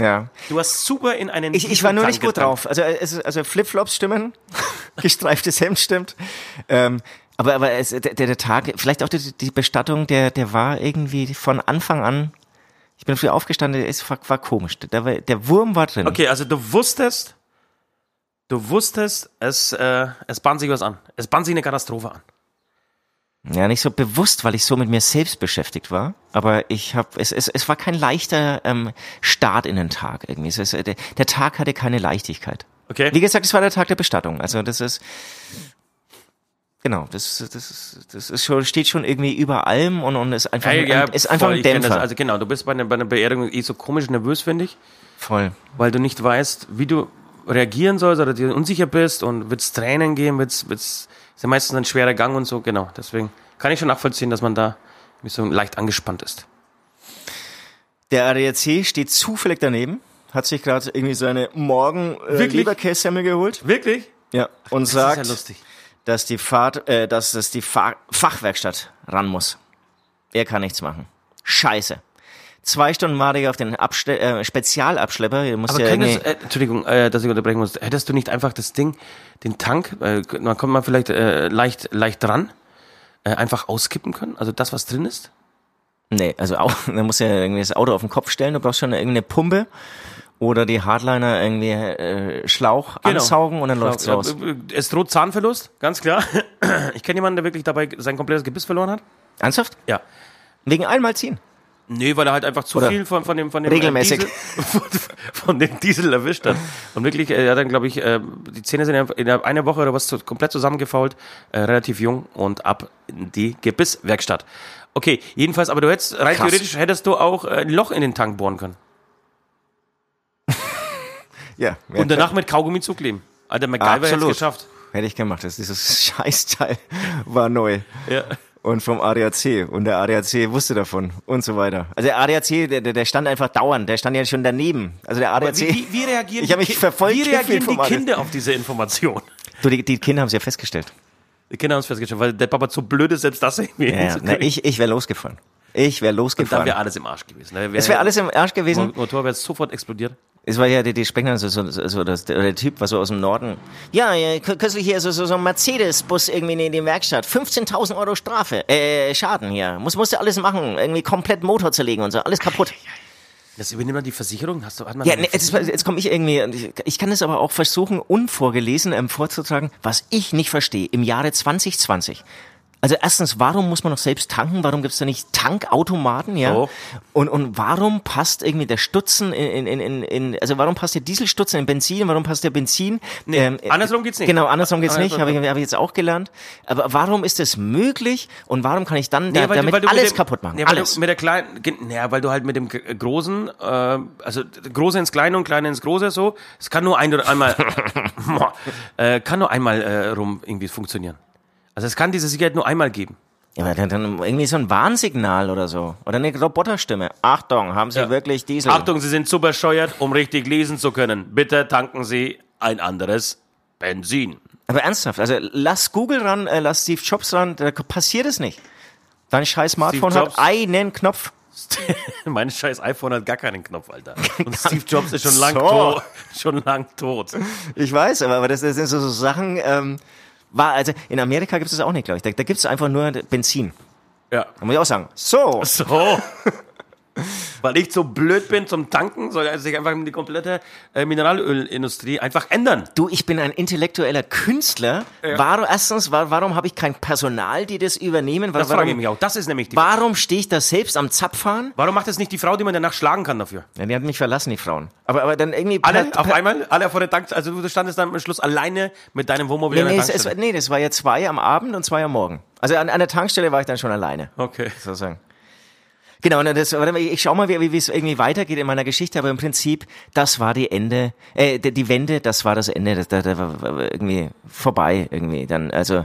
Ja. Du hast super in einen Ich, ich war nur nicht gut drauf. Also, es, also Flipflops stimmen, gestreiftes Hemd stimmt. Ähm, aber aber es, der, der Tag, vielleicht auch die, die Bestattung, der, der war irgendwie von Anfang an. Ich bin früh aufgestanden, es war, war komisch. Der, der Wurm war drin. Okay, also du wusstest, du wusstest, es, äh, es bahnt sich was an. Es bahnt sich eine Katastrophe an. Ja, nicht so bewusst, weil ich so mit mir selbst beschäftigt war. Aber ich habe, es, es, es war kein leichter ähm, Start in den Tag irgendwie. Es, ist, der, der Tag hatte keine Leichtigkeit. Okay? Wie gesagt, es war der Tag der Bestattung. Also das ist genau, das, das, ist, das ist schon, steht schon irgendwie über allem und, und ist einfach, Ja, ein, ja, ist einfach voll, ein Dämpfer. Das. Also genau, du bist bei einer, bei einer Beerdigung eh so komisch nervös, finde ich, Voll. weil du nicht weißt, wie du reagieren sollst oder dir unsicher bist und wird's Tränen geben, wird's, wird's, ist ja meistens ein schwerer Gang und so, genau. Deswegen kann ich schon nachvollziehen, dass man da so leicht angespannt ist. Der ADAC steht zufällig daneben, hat sich gerade irgendwie seine morgen äh? Leberkässemmel geholt. Wirklich? Ja. Und Das sagt, ja lustig. dass die Fahrt, äh, dass das die Fahr Fachwerkstatt ran muss. Er kann nichts machen. Scheiße. Zwei Stunden warte ich auf den Abste äh, Spezialabschlepper. Ihr musst Aber ja könntest, äh, Entschuldigung, äh, dass ich unterbrechen muss. Hättest du nicht einfach das Ding, den Tank, äh, man kommt mal vielleicht äh, leicht, leicht dran, äh, einfach auskippen können? Also das, was drin ist? nee, also auch, dann musst du ja irgendwie das Auto auf den Kopf stellen. Du brauchst schon irgendeine Pumpe oder die Hardliner irgendwie äh, Schlauch ansaugen und dann läuft's Ja, raus. Es droht Zahnverlust, ganz klar. Ich kenne jemanden, der wirklich dabei sein komplettes Gebiss verloren hat. Ernsthaft? Ja. Wegen einmal ziehen. Nee, weil er halt einfach zu Oder viel von, von dem, von dem regelmäßig. Diesel, von, von dem Diesel erwischt hat. Und wirklich, äh, er hat dann, glaube ich, äh, die Zähne sind in einer Woche oder was komplett zusammengefault, äh, relativ jung und ab in die Gebisswerkstatt. Okay, jedenfalls, aber du hättest, rein Krass. theoretisch hättest du auch ein Loch in den Tank bohren können. Ja. Und danach mit Kaugummi zukleben. Alter, MacGyver hätte es geschafft. Hätte ich gemacht. Das, dieses Scheißteil war neu. Ja. Und vom ADAC. Und der ADAC wusste davon. Und so weiter. Also der ADAC, der, der stand einfach dauernd. Der stand ja schon daneben. Also der ADAC. Wie, wie, wie reagieren, Ich hab die mich verfolgt wie reagieren die Kinder auf diese Information? Du, die, die Kinder haben es ja festgestellt. Die Kinder haben es festgestellt, weil der Papa zu blöd ist, selbst das irgendwie Ja. Na, ich ich wäre losgefahren. Ich wäre Und dann losgefahren. wäre alles im Arsch gewesen. ne? Es wäre alles im Arsch gewesen. Mo- Motor wäre sofort explodiert. Es war ja, die sprechen dann so, so, so, das, der, der Typ war so aus dem Norden. Ja, ja kü- kürzlich hier so, so, so ein Mercedes-Bus irgendwie in die Werkstatt. 15.000 Euro Strafe, äh, Schaden hier. Muss, musste alles machen. Irgendwie komplett Motor zerlegen und so. Alles kaputt. Das übernimmt dann die Versicherung? Hast du, man Ja, eine ne, jetzt, jetzt komme ich irgendwie, ich, ich kann es aber auch versuchen, unvorgelesen ähm, vorzutragen, was ich nicht verstehe. Im Jahre 2020. Also erstens, warum muss man noch selbst tanken? Warum gibt's da nicht Tankautomaten? Ja. So. Und, und warum passt irgendwie der Stutzen in, in, in, in, also warum passt der Dieselstutzen in Benzin? Warum passt der Benzin? Nee, andersrum geht's nicht. Genau, andersrum geht's nicht, Andersrum. habe ich, hab ich jetzt auch gelernt. Aber warum ist das möglich und warum kann ich dann da, weil damit weil du mit alles dem- kaputt machen? Weil alles. Du mit der kleinen, ge- ja, weil du halt mit dem großen, äh, also große ins Kleine und Kleine ins Große so, es kann nur ein oder einmal, äh, kann nur einmal äh, rum irgendwie funktionieren. Also es kann diese Sicherheit nur einmal geben. Ja, aber dann, dann irgendwie so ein Warnsignal oder so. Oder eine Roboterstimme. Achtung, haben Sie Ja. wirklich Diesel? Achtung, Sie sind zu bescheuert, um richtig lesen zu können. Bitte tanken Sie ein anderes Benzin. Aber ernsthaft, also lass Google ran, äh, lass Steve Jobs ran, da passiert es nicht. Dein scheiß Smartphone hat einen Knopf. mein scheiß iPhone hat gar keinen Knopf, Alter. Und Steve Jobs ist schon lang So. tot. Schon lang tot. Ich weiß, aber, aber das, das sind so, so Sachen, ähm, war, also in Amerika gibt es das auch nicht, glaube ich. Da, da gibt es einfach nur Benzin. Ja. Da muss ich auch sagen, so, So. weil ich so blöd bin zum Tanken, soll sich einfach die komplette äh, Mineralölindustrie einfach ändern. Du, ich bin ein intellektueller Künstler. Ja. Warum, erstens, warum habe ich kein Personal, die das übernehmen? Das warum, frage ich mich auch. Das ist nämlich die Warum stehe ich da selbst am Zapfhahn? Warum macht das nicht die Frau, die man danach schlagen kann dafür? Ja, die hat mich verlassen, die Frauen. Aber, aber dann irgendwie... Alle auf einmal? Alle vor der Tank... Also du standest dann am Schluss alleine mit deinem Wohnmobil nee, nee, es, es, nee, das war ja zwei am Abend und zwei am Morgen. Also an, an der Tankstelle war ich dann schon alleine. Okay. Sozusagen. Genau, das, warte mal, ich schau mal, wie, wie es irgendwie weitergeht in meiner Geschichte, aber im Prinzip, das war die Ende, äh, die, Wende, das war das Ende, das, das, das war irgendwie vorbei irgendwie dann, also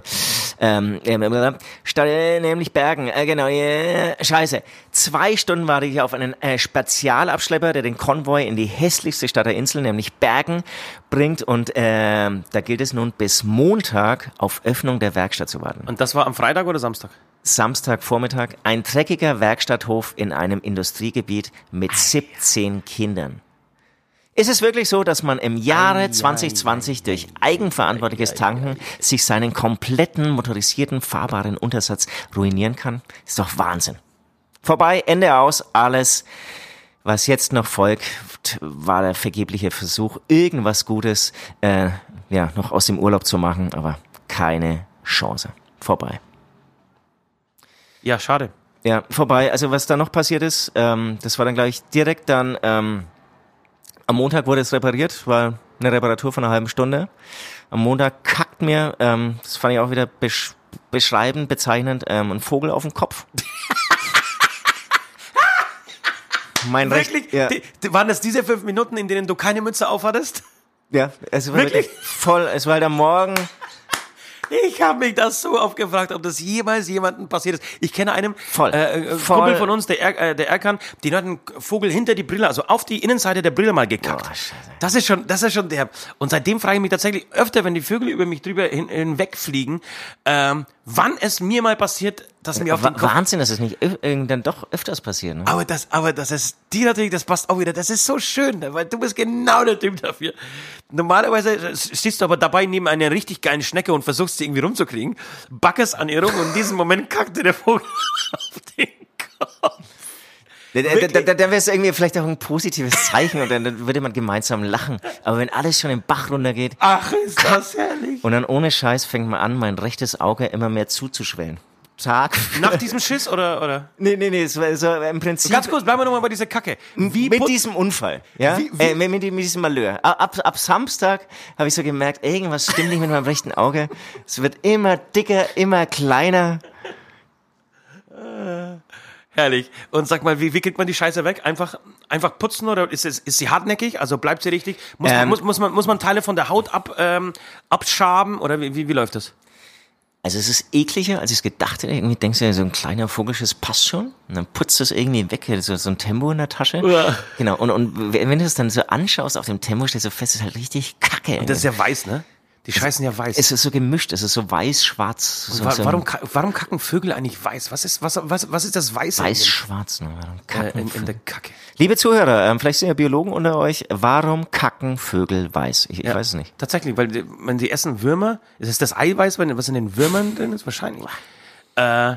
ähm, äh, äh, nämlich Bergen, äh, genau, äh, scheiße. Zwei Stunden warte ich auf einen äh, Spezialabschlepper, der den Konvoi in die hässlichste Stadt der Insel, nämlich Bergen, bringt und äh, da gilt es nun bis Montag auf Öffnung der Werkstatt zu warten. Und das war am Freitag oder Samstag? Samstagvormittag ein dreckiger Werkstatthof in einem Industriegebiet mit 17 Kindern. Ist es wirklich so, dass man im Jahre 2020 durch eigenverantwortliches Tanken sich seinen kompletten motorisierten fahrbaren Untersatz ruinieren kann? Ist doch Wahnsinn. Vorbei, Ende aus, alles. Was jetzt noch folgt, war der vergebliche Versuch, irgendwas Gutes äh, ja, noch aus dem Urlaub zu machen, aber keine Chance. Vorbei. Ja, schade. Ja, vorbei. Also was da noch passiert ist, ähm, das war dann gleich direkt dann, ähm, am Montag wurde es repariert, war eine Reparatur von einer halben Stunde. Am Montag kackt mir, ähm, das fand ich auch wieder besch beschreibend, bezeichnend, ähm, ein Vogel auf den Kopf. mein Wirklich? Recht, ja. die, die, waren das diese fünf Minuten, in denen du keine Mütze aufhattest? Ja, es war wirklich, wirklich voll. Es war halt am Morgen. Ich habe mich das so oft gefragt, ob das jemals jemandem passiert ist. Ich kenne einen Voll. Äh, äh Voll. Kumpel von uns, der, er, äh, der Erkan, den hat einen Vogel hinter die Brille, also auf die Innenseite der Brille mal gekackt. Oh, das ist schon, das ist schon der. Und seitdem frage ich mich tatsächlich öfter, wenn die Vögel über mich drüber hin, hinwegfliegen, ähm, wann es mir mal passiert, dass mir auf den Kopf... Wahnsinn, dass es nicht dann doch öfters passiert. Ne? Aber das, aber das ist die natürlich, das passt auch wieder. Das ist so schön, weil du bist genau der Typ dafür. Normalerweise stehst du aber dabei neben einer richtig geilen Schnecke und versuchst sie irgendwie rumzukriegen, backest an ihr rum und in diesem Moment kackte der Vogel auf den Kopf. Da, da, da, wäre es irgendwie vielleicht auch ein positives Zeichen und dann würde man gemeinsam lachen. Aber wenn alles schon im Bach runtergeht. Ach, ist das herrlich. Und dann ohne Scheiß fängt man an, mein rechtes Auge immer mehr zuzuschwellen. Tag. Nach diesem Schiss oder? oder? Nee, nee, nee, es war, es war im Prinzip. Ganz kurz, bleiben wir nochmal bei dieser Kacke. Wie mit diesem Unfall, ja? Wie, wie? Äh, mit, mit, diesem Malheur. Ab, ab Samstag habe ich so gemerkt, irgendwas stimmt nicht mit meinem rechten Auge. Es wird immer dicker, immer kleiner. Herrlich. Und sag mal, wie, wie kriegt man die Scheiße weg? Einfach, einfach putzen oder ist, es, ist sie hartnäckig? Also bleibt sie richtig? Muss, ähm, man, muss, muss, man, muss man Teile von der Haut ab, ähm, abschaben oder wie, wie, wie läuft das? Also es ist ekliger, als ich es gedacht hätte. Irgendwie denkst du ja, so ein kleiner Vogelschiss passt schon. Und dann putzt es irgendwie weg, so, so ein Tempo in der Tasche. Ja. Genau. Und, und wenn du es dann so anschaust auf dem Tempo, stellst du fest, es ist halt richtig kacke. Und das ist ja weiß, ne? Die scheißen ja weiß. Es ist so gemischt, es ist so weiß-schwarz. So, wa warum, warum kacken Vögel eigentlich weiß? Was ist, was, was, was ist das Weiße? Weiß-schwarz, ne? Warum kacken äh, in, in, der Kacke. Liebe Zuhörer, ähm, vielleicht sind ja Biologen unter euch. Warum kacken Vögel weiß? Ich, ich ja, weiß es nicht. Tatsächlich, weil wenn sie essen Würmer, ist es das Eiweiß, was in den Würmern drin ist? Wahrscheinlich. Äh,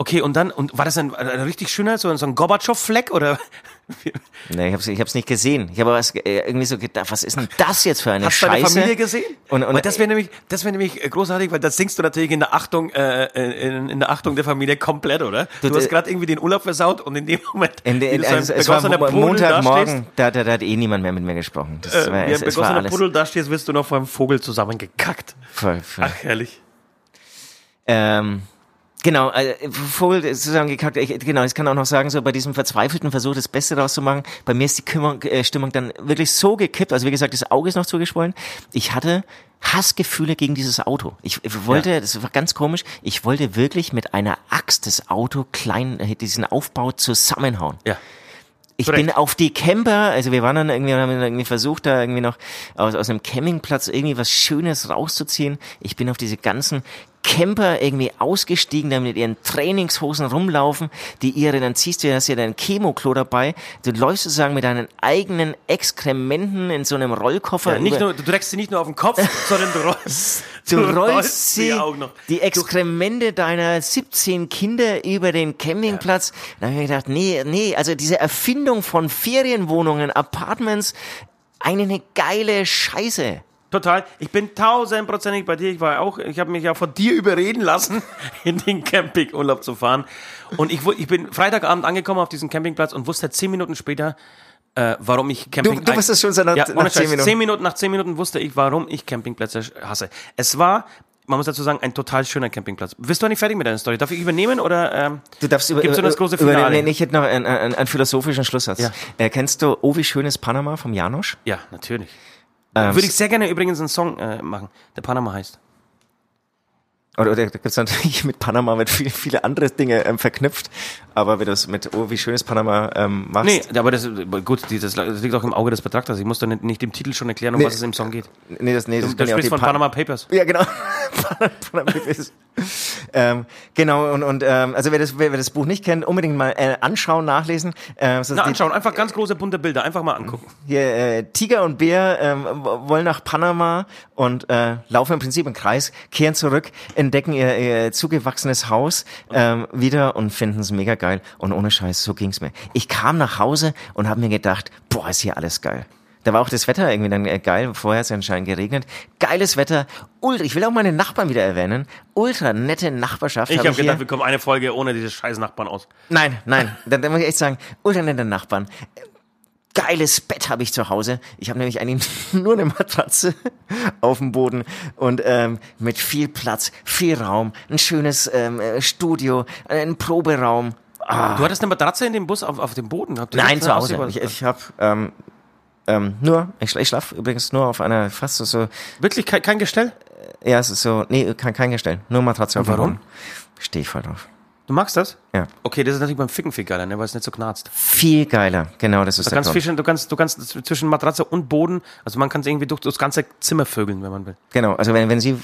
Okay, und dann, und war das ein, ein richtig schöner, so, so ein Gorbatschow-Fleck oder? nee, ich hab's, ich hab's nicht gesehen. Ich habe aber äh, irgendwie so gedacht, was ist denn das jetzt für eine Hast Scheiße? Hast du Familie gesehen? Und, und, das wäre nämlich, das wäre nämlich großartig, weil das singst du natürlich in der Achtung, äh, in, in der Achtung der Familie komplett, oder? Du, du hast gerade irgendwie den Urlaub versaut und in dem Moment, in, in, also es war Montagmorgen, da, da, da hat eh niemand mehr mit mir gesprochen. Das äh, war, es, es war alles. Puddel da stehst, wirst du noch vor einem Vogel zusammengekackt. Voll, voll. Ach, herrlich. Ähm, Genau, äh, Vogel sozusagen gekackt. Ich, genau, ich kann auch noch sagen, so bei diesem verzweifelten Versuch, das Beste rauszumachen, bei mir ist die Kümmung, äh, Stimmung dann wirklich so gekippt. Also wie gesagt, das Auge ist noch zugeschwollen. Ich hatte Hassgefühle gegen dieses Auto. Ich, ich wollte, ja. das war ganz komisch, ich wollte wirklich mit einer Axt das Auto klein, äh, diesen Aufbau zusammenhauen. Ja. Ich Korrekt. bin auf die Camper, also wir waren dann irgendwie, haben irgendwie versucht, da irgendwie noch aus, aus einem Campingplatz irgendwie was Schönes rauszuziehen. Ich bin auf diese ganzen Camper irgendwie ausgestiegen, da mit ihren Trainingshosen rumlaufen, die ihre, dann ziehst du ja, hast ja dein Chemoklo dabei, du läufst sozusagen mit deinen eigenen Exkrementen in so einem Rollkoffer. Ja, nicht nur, du trägst sie nicht nur auf den Kopf, sondern du rollst Du, rollst sie, die Exkremente deiner 17 Kinder über den Campingplatz. Da habe ich mir gedacht, nee, nee, also diese Erfindung von Ferienwohnungen, Apartments, eine, eine geile Scheiße. Total. Ich bin tausendprozentig bei dir. Ich war auch, ich habe mich ja von dir überreden lassen, in den Campingurlaub zu fahren. Und ich, ich bin Freitagabend angekommen auf diesen Campingplatz und wusste zehn Minuten später, äh, warum ich Camping. Du- du wusstest schon nach- ja, nach zehn Minuten. Zehn Minuten. Nach zehn Minuten wusste ich, warum ich Campingplätze hasse. Es war, man muss dazu sagen, ein total schöner Campingplatz. Bist du nicht fertig mit deiner Story? Darf ich übernehmen oder? Ähm, Du darfst über, Gibt's so das große Finale? Nee, ich hätte noch einen, einen, einen philosophischen Schlusssatz. Ja. Äh, kennst du Oh, wie schön ist Panama vom Janosch? ja, natürlich. Ähm, Würde ich sehr gerne übrigens einen Song äh, machen, der Panama heißt. Oder, oder da gibt's natürlich mit Panama mit viel, viele andere Dinge ähm, verknüpft. Aber wenn du es mit Oh, wie schön ist Panama ähm, machst. Nee, aber das, gut, das, das liegt auch im Auge des Betrachters. Ich muss doch nicht, nicht im Titel schon erklären, um Nee. was es im Song geht. nee, das, nee, das Du, du ja auch sprichst von Pa- Panama Papers. Ja, genau. Panama Papers. ähm, genau, und, und ähm, also wer das, wer, wer das Buch nicht kennt, unbedingt mal äh, anschauen, nachlesen. Ähm, so Na, anschauen, einfach ganz große bunte Bilder, einfach mal angucken. Hier, äh, Tiger und Bär ähm, wollen nach Panama und äh, laufen im Prinzip im Kreis, kehren zurück, entdecken ihr, ihr zugewachsenes Haus ähm, wieder und finden es mega geil. Und ohne Scheiß, so ging's mir. Ich kam nach Hause und habe mir gedacht, boah, ist hier alles geil. Da war auch das Wetter irgendwie dann äh, geil. Vorher hat es anscheinend geregnet. Geiles Wetter. Ultra, ich will auch meine Nachbarn wieder erwähnen. Ultra nette Nachbarschaft. Ich hab habe hier. gedacht, wir kommen eine Folge ohne diese scheiß Nachbarn aus. Nein, nein, da, da muss ich echt sagen, ultra nette Nachbarn. Geiles Bett habe ich zu Hause. Ich habe nämlich eigentlich nur eine Matratze auf dem Boden und ähm, mit viel Platz, viel Raum, ein schönes ähm, äh, Studio, ein Proberaum. Ah, Du hattest eine Matratze in dem Bus auf, auf dem Boden gehabt? nein, zu Hause. Ich, ich habe ähm, ähm, nur, ich, ich schlaf übrigens nur auf einer fast so, so Wirklich kein, kein Gestell? ja, es ist so, nee, kein, kein Gestell, nur Matratze auf dem Warum? Boden. Stehe ich voll drauf. Du magst das? Ja. Okay, das ist natürlich beim Ficken viel geiler, ne, weil es nicht so knarzt. Viel geiler, genau, das ist Du der kannst, Grund. fischen, du, kannst, du kannst zwischen Matratze und Boden, also man kann es irgendwie durch das ganze Zimmer vögeln, wenn man will. Genau, also wenn, wenn sie,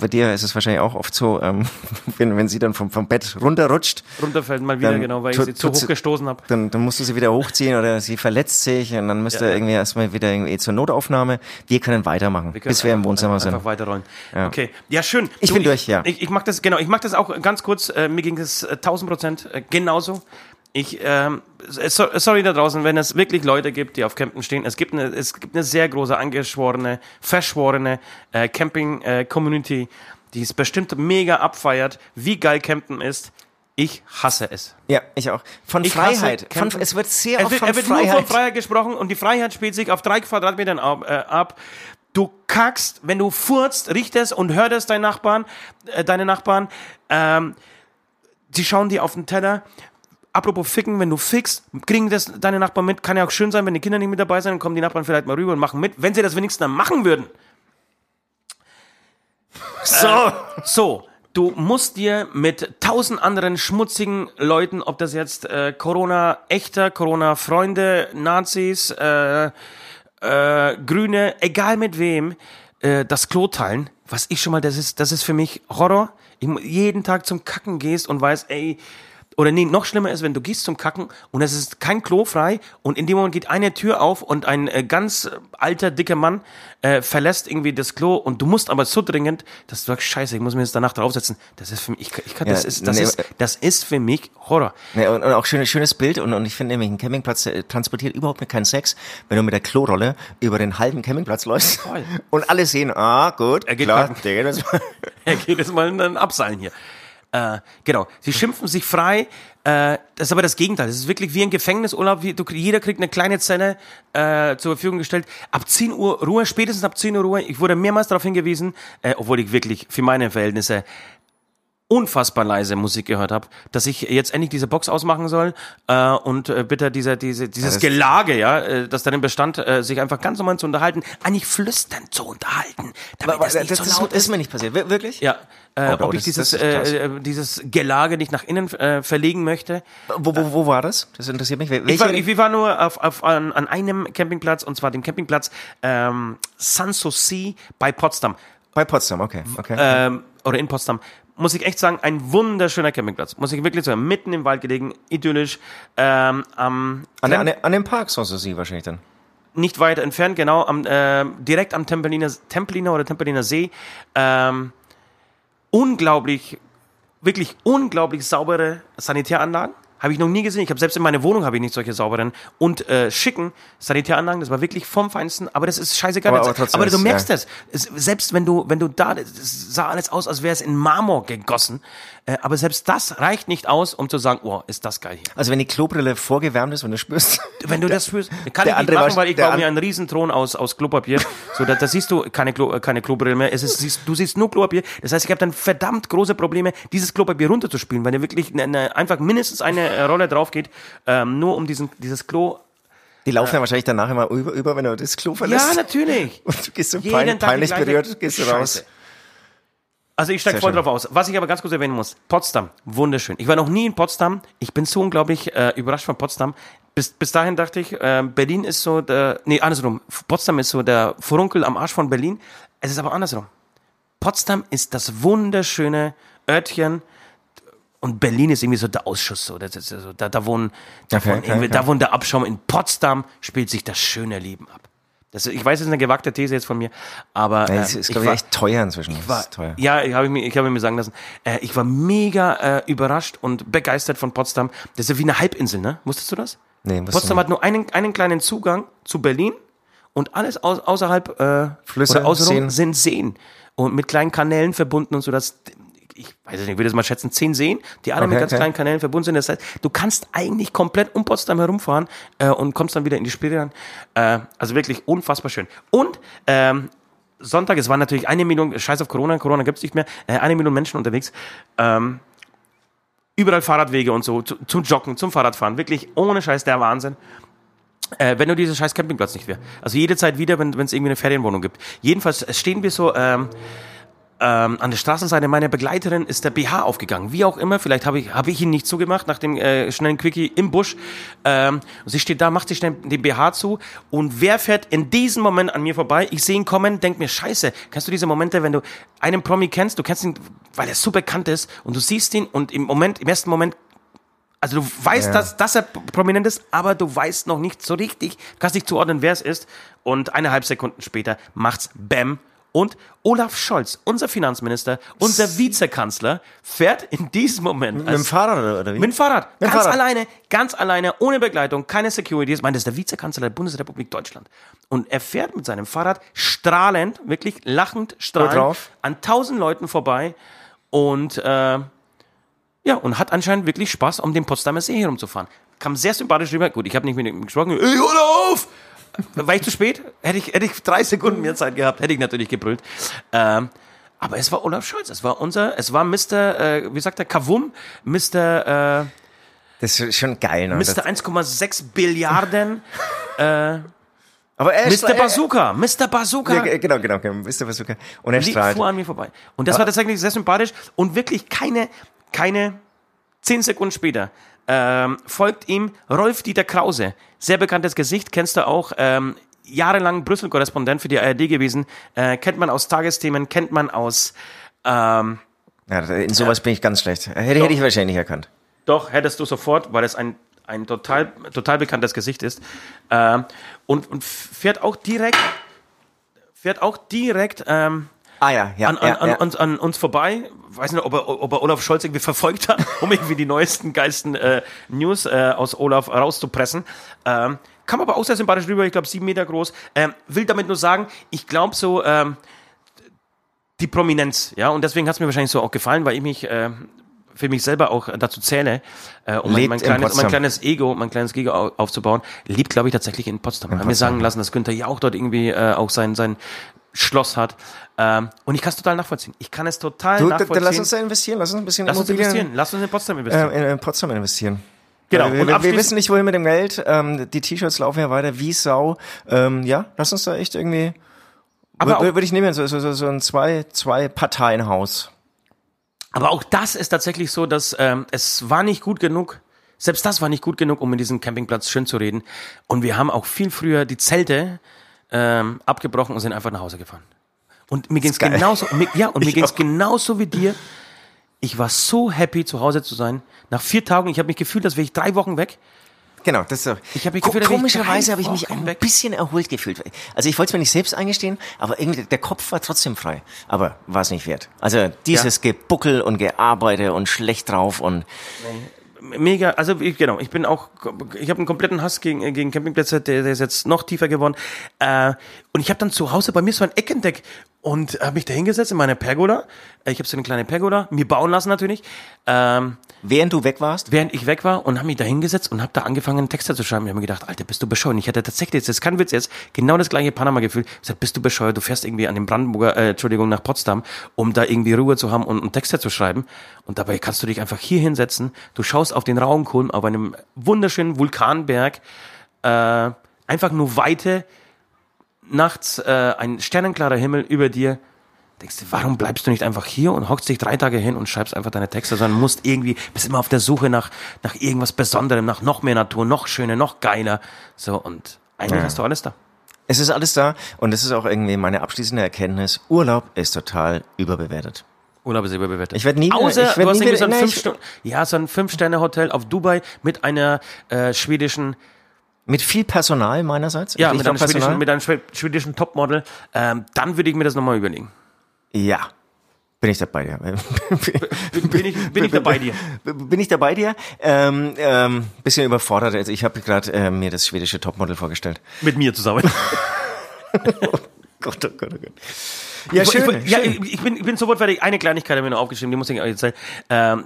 bei dir ist es wahrscheinlich auch oft so, ähm, wenn, wenn sie dann vom, vom Bett runterrutscht, Runterfällt mal wieder, genau, weil ich sie zu hoch gestoßen habe. dann, dann musst du sie wieder hochziehen oder sie verletzt sich und dann müsst ihr Ja, ja. irgendwie erstmal wieder irgendwie zur Notaufnahme. Wir können weitermachen, bis wir im Wohnzimmer einfach, sind. Einfach weiterrollen. Okay, ja schön. Ich bin durch, ja. Ich, ich mag das, genau, ich mag das auch ganz kurz, äh, mir ging es äh, 1000 Prozent äh, genauso. Ich, ähm, so, sorry da draußen, wenn es wirklich Leute gibt, die auf Campen stehen. Es gibt eine, es gibt eine sehr große, angeschworene, verschworene äh, Camping-Community, die es bestimmt mega abfeiert, wie geil Campen ist. Ich hasse es. Ja, ich auch. Von Ich Freiheit. Von, es wird sehr Es oft wird, von wird nur Freiheit. von Freiheit gesprochen und die Freiheit spielt sich auf drei Quadratmetern ab. Äh, ab. Du kackst, wenn du furzt, riecht es und hört es deinen Nachbarn, äh, deine Nachbarn. Ähm, sie schauen dir auf den Teller. Apropos ficken, wenn du fickst, kriegen das deine Nachbarn mit. Kann ja auch schön sein, wenn die Kinder nicht mit dabei sind, dann kommen die Nachbarn vielleicht mal rüber und machen mit. Wenn sie das wenigstens dann machen würden. So. So. Du musst dir mit tausend anderen schmutzigen Leuten, ob das jetzt äh, Corona-Echter, Corona-Freunde, Nazis, äh, äh, Grüne, egal mit wem, äh, das Klo teilen. Was ich schon mal, das ist, das ist für mich Horror. Jeden Tag zum Kacken gehst und weißt, ey, oder nee, noch schlimmer ist, wenn du gehst zum Kacken und es ist kein Klo frei und in dem Moment geht eine Tür auf und ein äh, ganz äh, alter, dicker Mann äh, verlässt irgendwie das Klo und du musst aber so dringend, dass du sagst, scheiße, ich muss mir jetzt danach draufsetzen. Das ist für mich, ich, kann- ich kann, das Ja, ist, das nee, ist, das ist für mich Horror. Ja, und, und auch schönes, schönes Bild und, und ich finde nämlich, ein Campingplatz äh, transportiert überhaupt keinen Sex, wenn du mit der Klorolle über den halben Campingplatz läufst Voll. und alle sehen, ah, gut, Er geht klar, der geht jetzt mal. Er geht jetzt mal in den Abseilen hier. Äh, genau. Sie schimpfen sich frei. Äh, das ist aber das Gegenteil. Das ist wirklich wie ein Gefängnisurlaub. Wie, du, jeder kriegt eine kleine Zelle äh, zur Verfügung gestellt. Ab 10 Uhr Ruhe, spätestens ab 10 Uhr Ruhe. Ich wurde mehrmals darauf hingewiesen, äh, obwohl ich wirklich für meine Verhältnisse unfassbar leise Musik gehört habe, dass ich jetzt endlich diese Box ausmachen soll äh, und äh, bitte diese, diese, dieses das- Gelage, ja, äh, das darin bestand, äh, sich einfach ganz normal zu unterhalten, eigentlich flüsternd zu unterhalten, damit Aber das nicht das, so laut ist mir nicht passiert, Wir- wirklich? ja, äh, Oh, oh, ob ich das- dieses, das ist äh, dieses Gelage nicht nach innen äh, verlegen möchte. Wo, wo, wo war das? Das interessiert mich. Wel- Ich war, welche- ich, wir waren nur auf, auf, an, an einem Campingplatz, und zwar dem Campingplatz ähm, Sanssouci bei Potsdam. Bei Potsdam, okay. okay. Ähm, oder in Potsdam. Muss ich echt sagen, ein wunderschöner Campingplatz. Muss ich wirklich sagen, mitten im Wald gelegen, idyllisch. Ähm, am an, an, an dem Park sonst Sie wahrscheinlich dann. nicht weit entfernt, genau, am, äh, direkt am Tempeliner, Templiner oder Tempeliner See. Ähm, unglaublich, wirklich unglaublich saubere Sanitäranlagen. Habe ich noch nie gesehen. Ich habe selbst in meiner Wohnung habe ich nicht solche sauberen und äh, schicken Sanitäranlagen. Das war wirklich vom Feinsten. Aber das ist scheißegal. Aber- Aber, aber du merkst ja. das. Es, selbst wenn du, wenn du da, es sah alles aus, als wäre es in Marmor gegossen. Äh, aber selbst das reicht nicht aus, um zu sagen, oh, ist das geil hier. Also wenn die Klobrille vorgewärmt ist, wenn du spürst. Wenn du das fühlst, kann ich nicht machen, weil ich baue mir einen Riesenthron aus, aus Klopapier. So, da, da siehst du keine, Klo, äh, keine Klobrille mehr. Es ist, siehst, du siehst nur Klopapier. Das heißt, ich habe dann verdammt große Probleme, dieses Klopapier runterzuspielen, weil da wirklich eine, eine, einfach mindestens eine äh, Rolle drauf geht, ähm, nur um diesen, dieses Klo. Die laufen ja wahrscheinlich danach immer über, über wenn du das Klo Ja, verlässt. natürlich. Und du gehst so Jeden pein, peinlich berührt, gehst du raus. Also ich steige voll schön. drauf aus. Was ich aber ganz kurz erwähnen muss, Potsdam, wunderschön. Ich war noch nie in Potsdam. Ich bin so unglaublich äh, überrascht von Potsdam. Bis, bis dahin dachte ich, äh, Berlin ist so der, nee, andersrum. Potsdam ist so der Furunkel am Arsch von Berlin. Es ist aber andersrum. Potsdam ist das wunderschöne Örtchen und Berlin ist irgendwie so der Ausschuss. So. Das ist so da, da, wohnen, da, Okay, wohnen okay, okay. da wohnt der Abschaum. In Potsdam spielt sich das schöne Leben ab. Das, ich weiß, das ist eine gewagte These jetzt von mir, aber Ja, äh, das ist, ich glaube ich, war- echt teuer inzwischen. Das war, ist teuer. Ja, ich habe mir, ich habe mir sagen lassen. Äh, ich war mega äh, überrascht und begeistert von Potsdam. Das ist ja wie eine Halbinsel, ne? Wusstest du das? Nee, Potsdam hat nur einen, einen kleinen Zugang zu Berlin und alles au außerhalb äh, Flüsse, außenrum Seen. sind Seen und mit kleinen Kanälen verbunden und so. Dass, ich weiß es nicht, ich würde es mal schätzen, zehn Seen, die alle mit Okay, ganz okay. kleinen Kanälen verbunden sind. Das heißt, du kannst eigentlich komplett um Potsdam herumfahren äh, und kommst dann wieder in die Spree rein. Äh, also wirklich unfassbar schön. Und ähm, Sonntag, es waren natürlich eine Million, scheiß auf Corona, Corona gibt's nicht mehr, äh, eine Million Menschen unterwegs. Ähm, überall Fahrradwege und so, zu, zum Joggen, zum Fahrradfahren. Wirklich ohne Scheiß der Wahnsinn. Äh, wenn nur dieser scheiß Campingplatz nicht wäre. Also jede Zeit wieder, wenn es irgendwie eine Ferienwohnung gibt. Jedenfalls stehen wir so ähm, ähm, an der Straßenseite. Meine Begleiterin ist der BH aufgegangen. Wie auch immer, vielleicht habe ich, hab ich ihn nicht zugemacht nach dem äh, schnellen Quickie im Busch. Ähm, sie steht da, macht sich schnell den BH zu. Und wer fährt in diesem Moment an mir vorbei? Ich sehe ihn kommen, denk mir, scheiße, kennst du diese Momente, wenn du einen Promi kennst, du kennst ihn, weil er so bekannt ist und du siehst ihn und im Moment, im ersten Moment also du weißt, Ja. dass, dass er prominent ist, aber du weißt noch nicht so richtig, kannst nicht zuordnen, wer es ist. Und eineinhalb Sekunden später macht's Bäm. Und Olaf Scholz, unser Finanzminister, unser Vizekanzler, fährt in diesem Moment Mit dem Fahrrad oder, wie? mit dem Fahrrad, Mit ganz Fahrrad. alleine, ganz alleine, ohne Begleitung, keine Security. Ich meine, das ist der Vizekanzler der Bundesrepublik Deutschland. Und er fährt mit seinem Fahrrad strahlend, wirklich lachend, strahlend an tausend Leuten vorbei und äh, ja, und hat anscheinend wirklich Spaß, um den Potsdamer See herumzufahren. Kam sehr sympathisch rüber. Gut, ich habe nicht mit ihm gesprochen. Ey, hör auf! War ich zu spät? Hätte ich, hätte ich drei Sekunden mehr Zeit gehabt, hätte ich natürlich gebrüllt. Ähm, aber es war Olaf Scholz, es war unser, es war Mr., äh, wie sagt er, Kavum, Mr., äh, Das ist schon geil. Ne? Mr. Das, 1,6 Billiarden, aber er Mr. Bazooka, Mr. Bazooka. Ja, genau, genau, genau. Mr. Bazooka. Und er strahlt. fuhr an mir vorbei. Und das war tatsächlich sehr sympathisch und wirklich keine, keine zehn Sekunden später ähm, folgt ihm Rolf-Dieter Krause. Sehr bekanntes Gesicht, kennst du auch. Ähm, jahrelang Brüssel-Korrespondent für die ARD gewesen. Äh, kennt man aus Tagesthemen, kennt man aus... Ähm, Ja, in sowas bin ich ganz schlecht. Hätte, hätte ich wahrscheinlich erkannt. Doch, hättest du sofort, weil es ein, ein total, total bekanntes Gesicht ist. Ähm, und, und fährt auch direkt, fährt auch direkt ähm, Ah ja, ja. an, an, ja, an, ja. Uns, an uns vorbei. Weiß nicht, ob er, ob er Olaf Scholz irgendwie verfolgt hat, um irgendwie die neuesten, geilsten äh, News äh, aus Olaf rauszupressen. Ähm, kam aber auch sehr sympathisch rüber, ich glaube sieben Meter groß. Ähm, will damit nur sagen, ich glaube so, ähm, die Prominenz, ja, und deswegen hat es mir wahrscheinlich so auch gefallen, weil ich mich äh, für mich selber auch dazu zähle, äh, um mein, mein, in kleines, mein kleines Ego, mein kleines Ego au- aufzubauen, lebt, glaube ich, tatsächlich in Potsdam. Haben Potsdam, sagen lassen, dass Günther ja auch dort irgendwie äh, auch sein, sein Schloss hat. Ähm, und ich kann es total nachvollziehen. Ich kann es total Du, nachvollziehen. dann lass uns da investieren. Lass uns ein bisschen Lass uns Immobilien, investieren. Lass uns in Potsdam investieren. äh, in, Potsdam investieren. Genau. Weil Wir, Und wir, wissen nicht, wohin mit dem Geld. Ähm, die T-Shirts laufen ja weiter wie Sau. Ähm, ja, lass uns da echt irgendwie. Aber Würde ich nehmen, so, so, so, so ein zwei, zwei Parteienhaus. Aber auch das ist tatsächlich so, dass ähm, es war nicht gut genug. Selbst das war nicht gut genug, um in diesem Campingplatz schön zu reden. Und wir haben auch viel früher die Zelte ähm, abgebrochen und sind einfach nach Hause gefahren. Und mir ging's geil. genauso, mir, ja, und mir auch. genauso wie dir. Ich war so happy, zu Hause zu sein. Nach vier Tagen, ich habe mich gefühlt, als wäre ich drei Wochen weg. Genau, das ist so. Ich hab mich Ko- gefühlt, Komischerweise habe ich mich ein bisschen erholt gefühlt. Also ich wollte es mir nicht selbst eingestehen, aber irgendwie der Kopf war trotzdem frei. Aber war es nicht wert. Also dieses Gebuckel und Gearbeite und schlecht drauf und mega, also ich, genau, ich bin auch, ich habe einen kompletten Hass gegen, äh, gegen Campingplätze, der, der ist jetzt noch tiefer geworden. Äh, und ich habe dann zu Hause, bei mir so ein Eckendeck und habe mich da hingesetzt in meine Pergola. Äh, Ich habe so eine kleine Pergola, mir bauen lassen natürlich. Ähm, während du weg warst, während ich weg war und habe mich da hingesetzt und habe da angefangen, einen Text zu schreiben. Ich habe mir gedacht, Alter, bist du bescheuert? Und Ich hatte tatsächlich, jetzt, das ist kein Witz jetzt, genau das gleiche Panama-Gefühl. Ich gesagt, bist du bescheuert? Du fährst irgendwie an den Brandenburger, äh, Entschuldigung, nach Potsdam, um da irgendwie Ruhe zu haben und einen Text zu schreiben. Und dabei kannst du dich einfach hier hinsetzen. Du schaust auf den Raumkulm, auf einem wunderschönen Vulkanberg, äh, einfach nur Weite, nachts äh, ein sternenklarer Himmel über dir. Denkst du, warum bleibst du nicht einfach hier und hockst dich drei Tage hin und schreibst einfach deine Texte, sondern musst irgendwie, bist immer auf der Suche nach, nach irgendwas Besonderem, nach noch mehr Natur, noch schöner, noch geiler. So, und eigentlich hast du alles da. es ist alles da und das ist auch irgendwie meine abschließende Erkenntnis. Urlaub ist total überbewertet. Urlaub ist überbewertet. Ich werd nie Außer ich werd du hast nie irgendwie wieder- so ein fünf Stunden, ja, so ein Fünf-Sterne-Hotel auf Dubai mit einer äh, schwedischen Mit viel Personal meinerseits. Ja, mit einem, schwedischen, mit einem schwe- schwedischen Topmodel. Ähm, dann würde ich mir das nochmal überlegen. Ja. Bin ich da bei dir? Bin, ich, bin ich da bei dir? Bin ich da bei dir? Ähm, ähm, bisschen überfordert. Also ich habe gerade äh, mir das schwedische Topmodel vorgestellt. Mit mir zusammen. Gott, oh Gott, oh Gott. Ja, Ich- schön. Ich, ja, schön. ich, ich bin, ich bin sofort fertig. Eine Kleinigkeit habe ich noch aufgeschrieben, die muss ich euch erzählen. Ähm,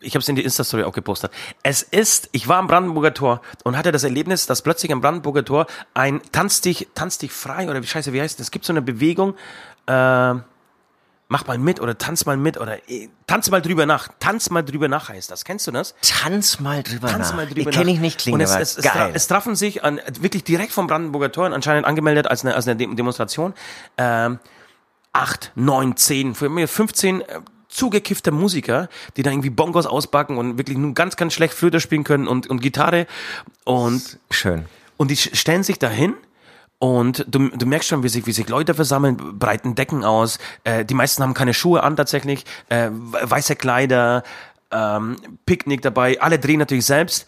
ich habe es in die Insta-Story auch gepostet. Es ist, ich war am Brandenburger Tor und hatte das Erlebnis, dass plötzlich am Brandenburger Tor ein Tanz dich, tanz dich frei oder wie scheiße, wie heißt das? Es gibt so eine Bewegung, äh, mach mal mit oder tanz mal mit oder äh, tanz mal drüber nach. Tanz mal drüber nach heißt das. Kennst du das? Tanz mal drüber Tanz nach. mal drüber Kenne nach. ich nicht, klingt und es, es, es, tra- geil. es trafen sich an, wirklich direkt vom Brandenburger Tor, anscheinend angemeldet als eine, als eine Dem- Demonstration, ähm, acht, neun, zehn, für mir 15 äh, zugekiffte Musiker, die da irgendwie Bongos ausbacken und wirklich nur ganz, ganz schlecht Flöte spielen können und, und Gitarre und Schön. und die stellen sich dahin und du, du merkst schon, wie sich, wie sich Leute versammeln, breiten Decken aus. Äh, die meisten haben keine Schuhe an tatsächlich, äh, weiße Kleider, ähm, Picknick dabei. Alle drehen natürlich selbst,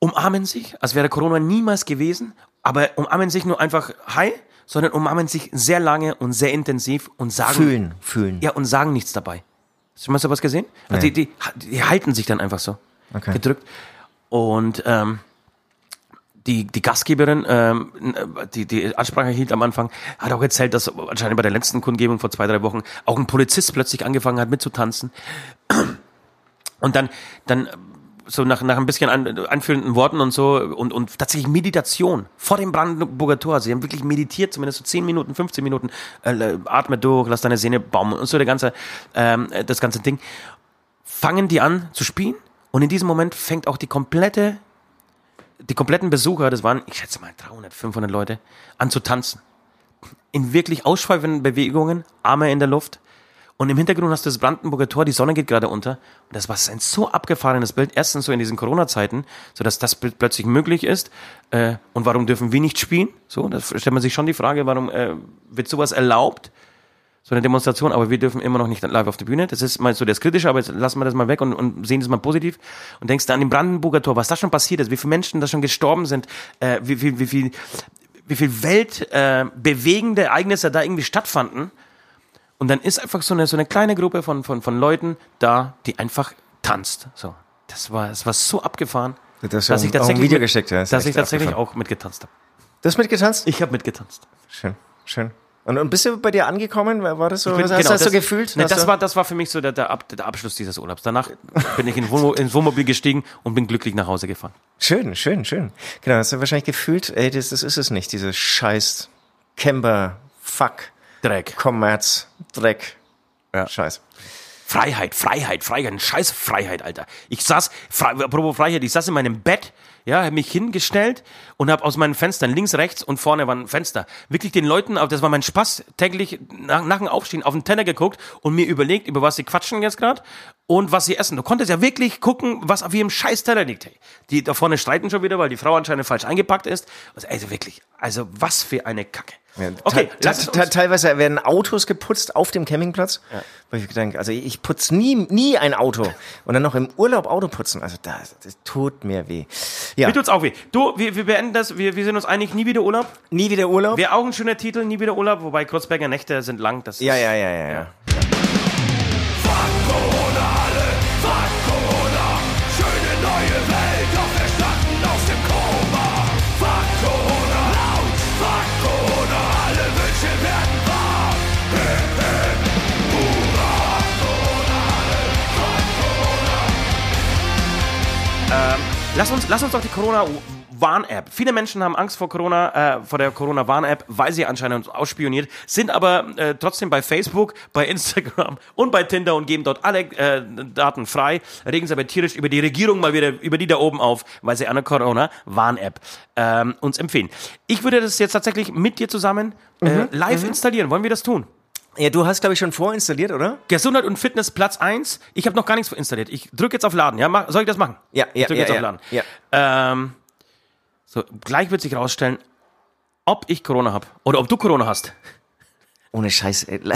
umarmen sich, als wäre Corona niemals gewesen, aber umarmen sich nur einfach hi, sondern umarmen sich sehr lange und sehr intensiv und sagen Fühlen, fühlen. ja und sagen nichts dabei. Hast du sowas gesehen? Also die, die, die halten sich dann einfach so Okay. gedrückt und ähm, die, die Gastgeberin, ähm, die die Ansprache hielt am Anfang, hat auch erzählt, dass anscheinend bei der letzten Kundgebung vor zwei, drei Wochen auch ein Polizist plötzlich angefangen hat mitzutanzen. Und dann, dann so nach, nach ein bisschen an, anfühlenden Worten und so und, und tatsächlich Meditation vor dem Brandenburger Tor. Sie haben wirklich meditiert, zumindest so 10 Minuten, 15 Minuten. Äh, atme durch, lass deine Sehne baumeln und so der ganze, ähm, das ganze Ding. Fangen die an zu spielen und in diesem Moment fängt auch die komplette die kompletten Besucher, das waren, ich schätze mal 300, 500 Leute, an zu tanzen. In wirklich ausschweifenden Bewegungen, Arme in der Luft. Und im Hintergrund hast du das Brandenburger Tor, die Sonne geht gerade unter. Und das war ein so abgefahrenes Bild, erstens so in diesen Corona-Zeiten, so dass das Bild plötzlich möglich ist. Äh, und warum dürfen wir nicht spielen? So, da stellt man sich schon die Frage, warum äh, wird sowas erlaubt? so eine Demonstration, aber wir dürfen immer noch nicht live auf der Bühne. Das ist mal so das Kritische, aber jetzt lassen wir das mal weg und, und sehen das mal positiv. Und denkst du an den Brandenburger Tor, was da schon passiert ist, wie viele Menschen da schon gestorben sind, äh, wie viel, wie viel, wie viel weltbewegende äh, Ereignisse da irgendwie stattfanden. Und dann ist einfach so eine, so eine kleine Gruppe von, von, von Leuten da, die einfach tanzt. So. Das war, das war so abgefahren, Das dass ich auch ein tatsächlich, Video mit, geschickt, ja, dass ich tatsächlich abgefahren. auch mitgetanzt habe. Du hast mitgetanzt? Ich habe mitgetanzt. Schön, schön. Und, und bist du bei dir angekommen? War das so? Ich bin- hast du genau, das so gefühlt? Ne, das du- war, das war für mich so der, der, Ab, der Abschluss dieses Urlaubs. Danach bin ich in Wohnmo ins Wohnmobil gestiegen und bin glücklich nach Hause gefahren. Schön, schön, schön. Genau, hast du wahrscheinlich gefühlt, ey, das, das ist es nicht, dieses scheiß Camber, Fuck, Dreck. Kommerz, Dreck, Ja. Scheiß. Freiheit, Freiheit, Freiheit, scheiß Freiheit, Alter. Ich saß, Fre apropos Freiheit, ich saß in meinem Bett, ja, hab mich hingestellt und hab aus meinen Fenstern links, rechts und vorne waren Fenster. Wirklich den Leuten, das war mein Spaß, täglich nach, nach dem Aufstehen auf den Teller geguckt und mir überlegt, über was sie quatschen jetzt gerade und was sie essen. Du konntest ja wirklich gucken, was auf ihrem scheiß Teller liegt. Hey. Die da vorne streiten schon wieder, weil die Frau anscheinend falsch eingepackt ist. Also wirklich, also was für eine Kacke. Ja, okay, teilweise werden Autos geputzt auf dem Campingplatz. Ja. Wo ich denke, also ich putze nie, nie ein Auto. Und dann noch im Urlaub Auto putzen. Also das, das tut mir weh. Ja. Mir tut's auch weh. Du, wir, wir beenden das. Wir, wir sind uns einig, nie wieder Urlaub. Nie wieder Urlaub. Wäre auch ein schöner Titel, nie wieder Urlaub. Wobei Kurzberger Nächte sind lang. Das ja, ja, ja, ja, ja. Lass, uns, lass uns doch die Corona Warn-App. Viele Menschen haben Angst vor Corona, äh, vor der Corona-Warn-App, weil sie anscheinend uns ausspioniert, sind aber äh, trotzdem bei Facebook, bei Instagram und bei Tinder und geben dort alle äh, Daten frei, regen sich aber tierisch über die Regierung mal wieder, über die da oben auf, weil sie eine Corona-Warn-App ähm, uns empfehlen. Ich würde das jetzt tatsächlich mit dir zusammen äh, mhm. live mhm. installieren. Wollen wir das tun? Ja, du hast, glaube ich, schon vorinstalliert, oder? Gesundheit und Fitness Platz 1. Ich habe noch gar nichts vorinstalliert. Ich drücke jetzt auf Laden. Ja, mach, soll ich das machen? Ja, ja, ich drück ja. jetzt ja, auf Laden. Ja. Ähm, so, gleich wird sich rausstellen, ob ich Corona habe oder ob du Corona hast. Ohne Scheiß. Ey.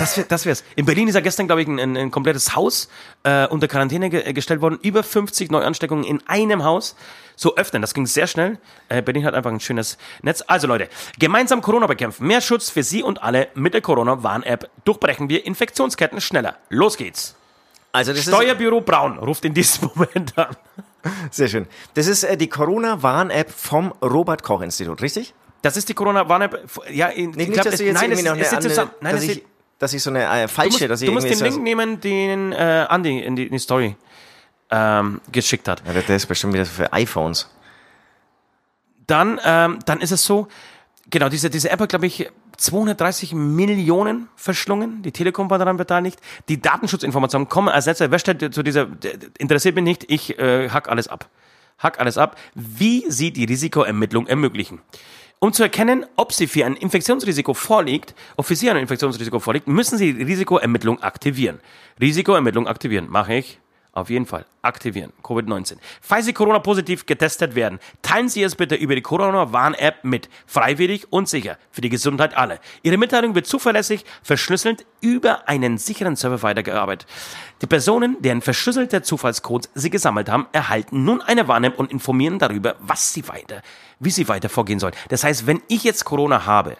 Das, wär, das wär's. In Berlin ist ja gestern, glaube ich, ein, ein, komplettes Haus äh, unter Quarantäne ge äh, gestellt worden. Über 50 Neuansteckungen in einem Haus. So öffnen, das ging sehr schnell. Äh, Berlin hat einfach ein schönes Netz. Also Leute, gemeinsam Corona bekämpfen. Mehr Schutz für Sie und alle mit der Corona-Warn-App. Durchbrechen wir Infektionsketten schneller. Los geht's. Also das Steuerbüro Braun ruft in diesem Moment an. Sehr schön. Das ist äh, die Corona-Warn-App vom Robert-Koch-Institut, richtig? Das ist die Corona-Warn-App. Ja, ich nee, nicht, glaub, es, nein, es, es andere, zusammen, nein, dass, ich, dass ich so eine äh, falsche, du musst, dass ich Du musst den Link nehmen, den äh, Andi in die, in die Story ähm, geschickt hat. Ja, der ist bestimmt wieder für iPhones. Dann, ähm, dann ist es so, genau, diese, diese App hat, glaube ich, 230 Millionen verschlungen. Die Telekom war daran beteiligt. Die Datenschutzinformationen kommen als letzter. Wer stellt zu dieser, interessiert mich nicht, ich äh, hack alles ab. Hack alles ab. Wie sie die Risikoermittlung ermöglichen. Um zu erkennen, ob sie für ein Infektionsrisiko vorliegt, ob für sie ein Infektionsrisiko vorliegt, müssen sie Risikoermittlung aktivieren. Risikoermittlung aktivieren. Mache ich. Auf jeden Fall aktivieren. Covid-19. Falls Sie Corona-positiv getestet werden, teilen Sie es bitte über die Corona-Warn-App mit. Freiwillig und sicher. Für die Gesundheit alle. Ihre Mitteilung wird zuverlässig, verschlüsselt über einen sicheren Server weitergearbeitet. Die Personen, deren verschlüsselte Zufallscodes Sie gesammelt haben, erhalten nun eine Warn-App und informieren darüber, was Sie weiter, wie Sie weiter vorgehen sollen. Das heißt, wenn ich jetzt Corona habe,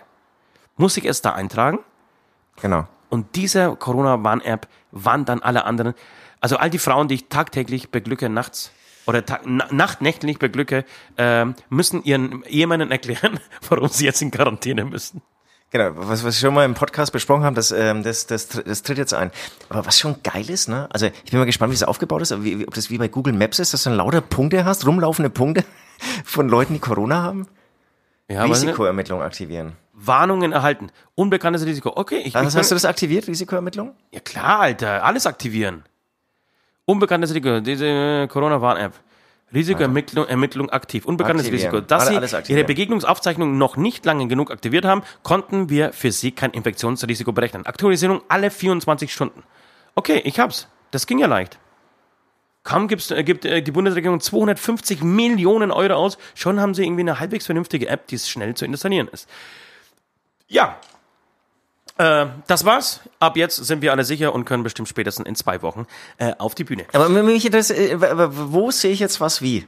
muss ich es da eintragen? Genau. Und diese Corona-Warn-App warnt dann alle anderen, also all die Frauen, die ich tagtäglich beglücke nachts oder tag, nachtnächtlich beglücke, äh, müssen ihren Ehemännern erklären, warum sie jetzt in Quarantäne müssen. Genau, was, was wir schon mal im Podcast besprochen haben, das, ähm, das, das, das tritt jetzt ein. Aber was schon geil ist, ne? Also ich bin mal gespannt, wie es aufgebaut ist, wie, ob das wie bei Google Maps ist, dass du dann lauter Punkte hast, rumlaufende Punkte von Leuten, die Corona haben. Ja, Risikoermittlung aktivieren. Warnungen erhalten. Unbekanntes Risiko. Okay, ich. Also hast du das aktiviert, Risikoermittlung? Ja klar, Alter. Alles aktivieren. Unbekanntes Risiko, diese Corona-Warn-App. Risikoermittlung Ermittlung aktiv. Unbekanntes Aktivieren. Risiko. Da Sie Ihre Begegnungsaufzeichnung noch nicht lange genug aktiviert haben, konnten wir für Sie kein Infektionsrisiko berechnen. Aktualisierung alle 24 Stunden. Okay, ich hab's. Das ging ja leicht. Kaum gibt's, äh, gibt äh, die Bundesregierung 250 Millionen Euro aus, schon haben sie irgendwie eine halbwegs vernünftige App, die schnell zu installieren ist. Ja, äh, das war's. Ab jetzt sind wir alle sicher und können bestimmt spätestens in zwei Wochen äh, auf die Bühne. Aber mich das, äh, wo sehe ich jetzt was wie?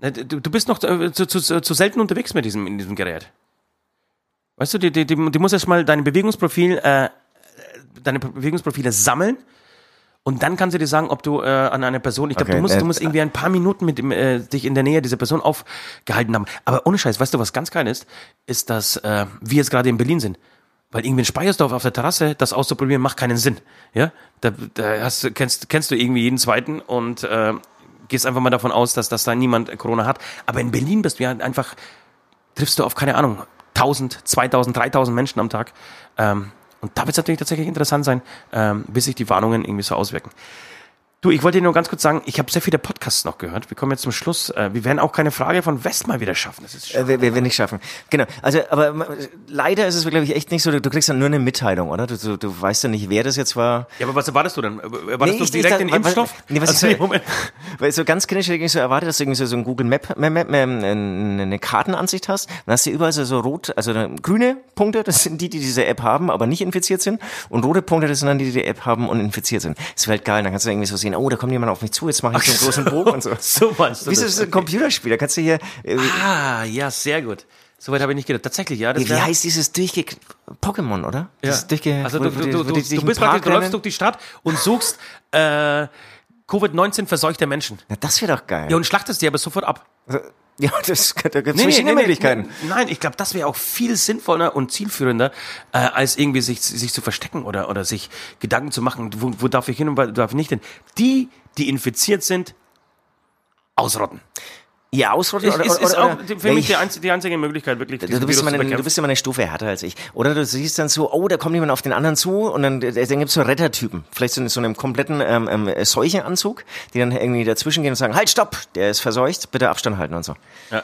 Äh, du, du bist noch zu, zu, zu selten unterwegs mit diesem, in diesem Gerät. Weißt du, die, die, die, die muss erstmal dein Bewegungsprofil, äh, deine Bewegungsprofile sammeln und dann kann sie dir sagen, ob du äh, an einer Person, ich glaube, okay, du musst, du musst irgendwie ein paar Minuten mit äh, dich in der Nähe dieser Person aufgehalten haben. Aber ohne Scheiß, weißt du, was ganz geil ist? Ist, dass äh, wir jetzt gerade in Berlin sind. Weil irgendwie in Speyersdorf auf der Terrasse das auszuprobieren, macht keinen Sinn. Ja, da, da hast, kennst, kennst du irgendwie jeden zweiten und äh, gehst einfach mal davon aus, dass, dass da niemand Corona hat. Aber in Berlin bist du ja einfach, triffst du auf, keine Ahnung, 1000, 2000, 3000 Menschen am Tag. Ähm, und da wird es natürlich tatsächlich interessant sein, ähm, bis sich die Warnungen irgendwie so auswirken. Du, ich wollte dir nur ganz kurz sagen, ich habe sehr viele Podcasts noch gehört. Wir kommen jetzt zum Schluss. Äh, wir werden auch keine Frage von West mal wieder schaffen. Das ist äh, wir, wir, wir nicht schaffen. Genau. Also, aber äh, leider ist es, glaube ich, echt nicht so. Du, du kriegst dann nur eine Mitteilung, oder? Du, du, du weißt ja nicht, wer das jetzt war. Ja, aber was erwartest du denn? Erwartest nee, du direkt den Impfstoff? Nee, was also, ich, Moment. Weil so ganz kindisch irgendwie so erwartet, dass du irgendwie so, so ein Google Map, Map, Map eine Kartenansicht hast. Dann hast du überall so, so rot, also grüne Punkte, das sind die, die diese App haben, aber nicht infiziert sind. Und rote Punkte, das sind dann die, die die App haben und infiziert sind. Das wäre halt geil. Dann kannst du irgendwie so sehen, oh, da kommt jemand auf mich zu, jetzt mache ich so einen großen Bogen und so. so meinst du Wie ist das ein Computerspiel? Da kannst du hier. Äh, ah, ja, sehr gut. Soweit habe ich nicht gedacht. Tatsächlich, ja. wie, wie heißt dieses durchge Pokémon, oder? Ja. Durchge also du, du, du, du, du bist praktisch, du läufst durch die Stadt und suchst äh, Covid-19 verseuchte Menschen. Ja, das wäre doch geil. Ja, und schlachtest die aber sofort ab. Ja, das, da gibt es nee, verschiedene nee, nee, Möglichkeiten. nein, ich glaube, das wäre auch viel sinnvoller und zielführender, äh, als irgendwie sich, sich zu verstecken oder, oder sich Gedanken zu machen, wo, wo darf ich hin und wo darf ich nicht hin. Die, die infiziert sind, ausrotten. Ja, ausrotten oder, ist, ist oder, auch für mich die, einzige, die einzige Möglichkeit, wirklich du, bist immer eine, du bist immer eine Stufe härter als ich. Oder du siehst dann so, oh, da kommt jemand auf den anderen zu und dann, dann gibt's so Rettertypen. Vielleicht so in so einem kompletten ähm, ähm, Seuchenanzug, die dann irgendwie dazwischen gehen und sagen, halt, stopp, der ist verseucht, bitte Abstand halten und so. Ja.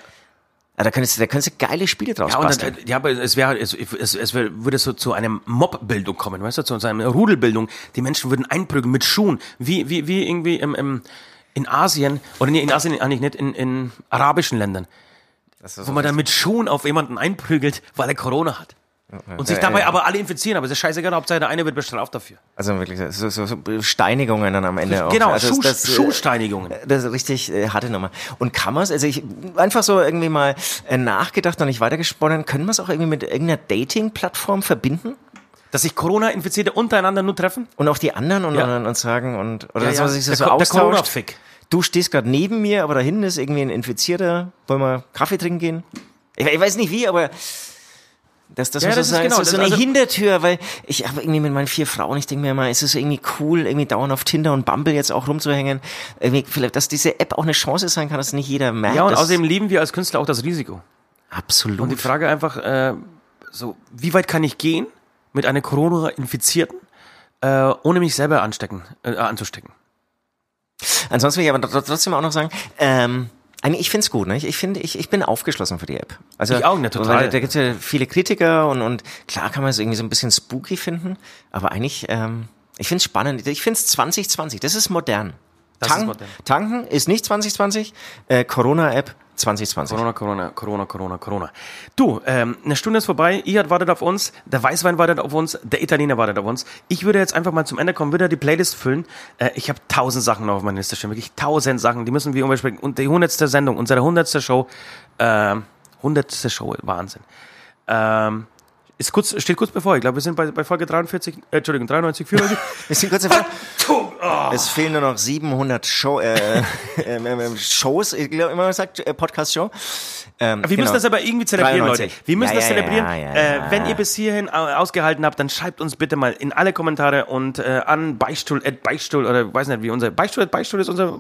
Ja, da könntest, du, da könntest du geile Spiele draus ja, basteln. Dann, ja, aber es wäre, es, es, es würde so zu einem Mobbildung kommen, weißt du, zu einer Rudelbildung. Die Menschen würden einprügeln mit Schuhen, wie, wie, wie irgendwie im, im in Asien, oder nee, in Asien eigentlich nicht, in, in arabischen Ländern, wo man dann mit Schuhen auf jemanden einprügelt, weil er Corona hat. Und sich dabei aber alle infizieren, aber es ist scheißegal, Hauptsache der eine wird bestraft dafür. Also wirklich, so, so, so Steinigungen dann am Ende auch. Genau, also Schuh, das, äh, Schuhsteinigungen. Das ist richtig äh, harte Nummer. Und kann man es, also ich einfach so irgendwie mal äh, nachgedacht und nicht weitergesponnen, können wir es auch irgendwie mit irgendeiner Dating-Plattform verbinden? Dass sich Corona-Infizierte untereinander nur treffen? Und auch die anderen und, ja. und, und sagen und oder ja, ja. sich das der, so austauscht. Der Corona-Fick du stehst gerade neben mir, aber da hinten ist irgendwie ein Infizierter. Wollen wir Kaffee trinken gehen? Ich, ich weiß nicht wie, aber das, das ja, muss das so sein. Genau, so, so eine also Hintertür, weil ich habe irgendwie mit meinen vier Frauen, ich denke mir mal, ist es irgendwie cool, irgendwie dauernd auf Tinder und Bumble jetzt auch rumzuhängen. Irgendwie vielleicht, dass diese App auch eine Chance sein kann, dass nicht jeder merkt. Ja, und außerdem lieben wir als Künstler auch das Risiko. Absolut. Und die Frage einfach, äh, so, wie weit kann ich gehen mit einer Corona-Infizierten, äh, ohne mich selber anstecken, äh, anzustecken? Ansonsten will ich aber trotzdem auch noch sagen, ähm, ich finde es gut, ne? Ich finde, ich, ich bin aufgeschlossen für die App. Also, ich auch, ne, total. Da, da gibt es ja viele Kritiker und, und klar kann man es irgendwie so ein bisschen spooky finden, aber eigentlich, ähm, ich finde es spannend. Ich finde es 2020, das ist modern. Das Tank, ist modern. Tanken ist nicht 2020, äh, Corona-App 2020. Corona, Corona, Corona, Corona, Corona. Du, ähm, eine Stunde ist vorbei, Iad wartet auf uns, der Weißwein wartet auf uns, der Italiener wartet auf uns. Ich würde jetzt einfach mal zum Ende kommen, würde die Playlist füllen. Äh, ich habe tausend Sachen noch auf meiner Liste stehen, wirklich tausend Sachen, die müssen wir übersprechen. Und die hundertste Sendung, unsere hundertste Show, äh, hundertste Show, Wahnsinn. Ähm, ist kurz, steht kurz bevor. Ich glaube, wir sind bei, bei Folge 43, äh, Entschuldigung, 93, 94. wir sind kurz davor. Oh. Es fehlen nur noch 700 Show, äh, äh, äh, Shows, ich glaube immer sagt äh, Podcast-Show. Ähm, wir genau. müssen das aber irgendwie zelebrieren, 93. Leute. Wir müssen ja, das zelebrieren. Ja, ja, äh, wenn ihr bis hierhin ausgehalten habt, dann schreibt uns bitte mal in alle Kommentare und äh, an Beistuhl, at Beistuhl oder weiß nicht, wie unser Beistuhl, at Beistuhl ist unser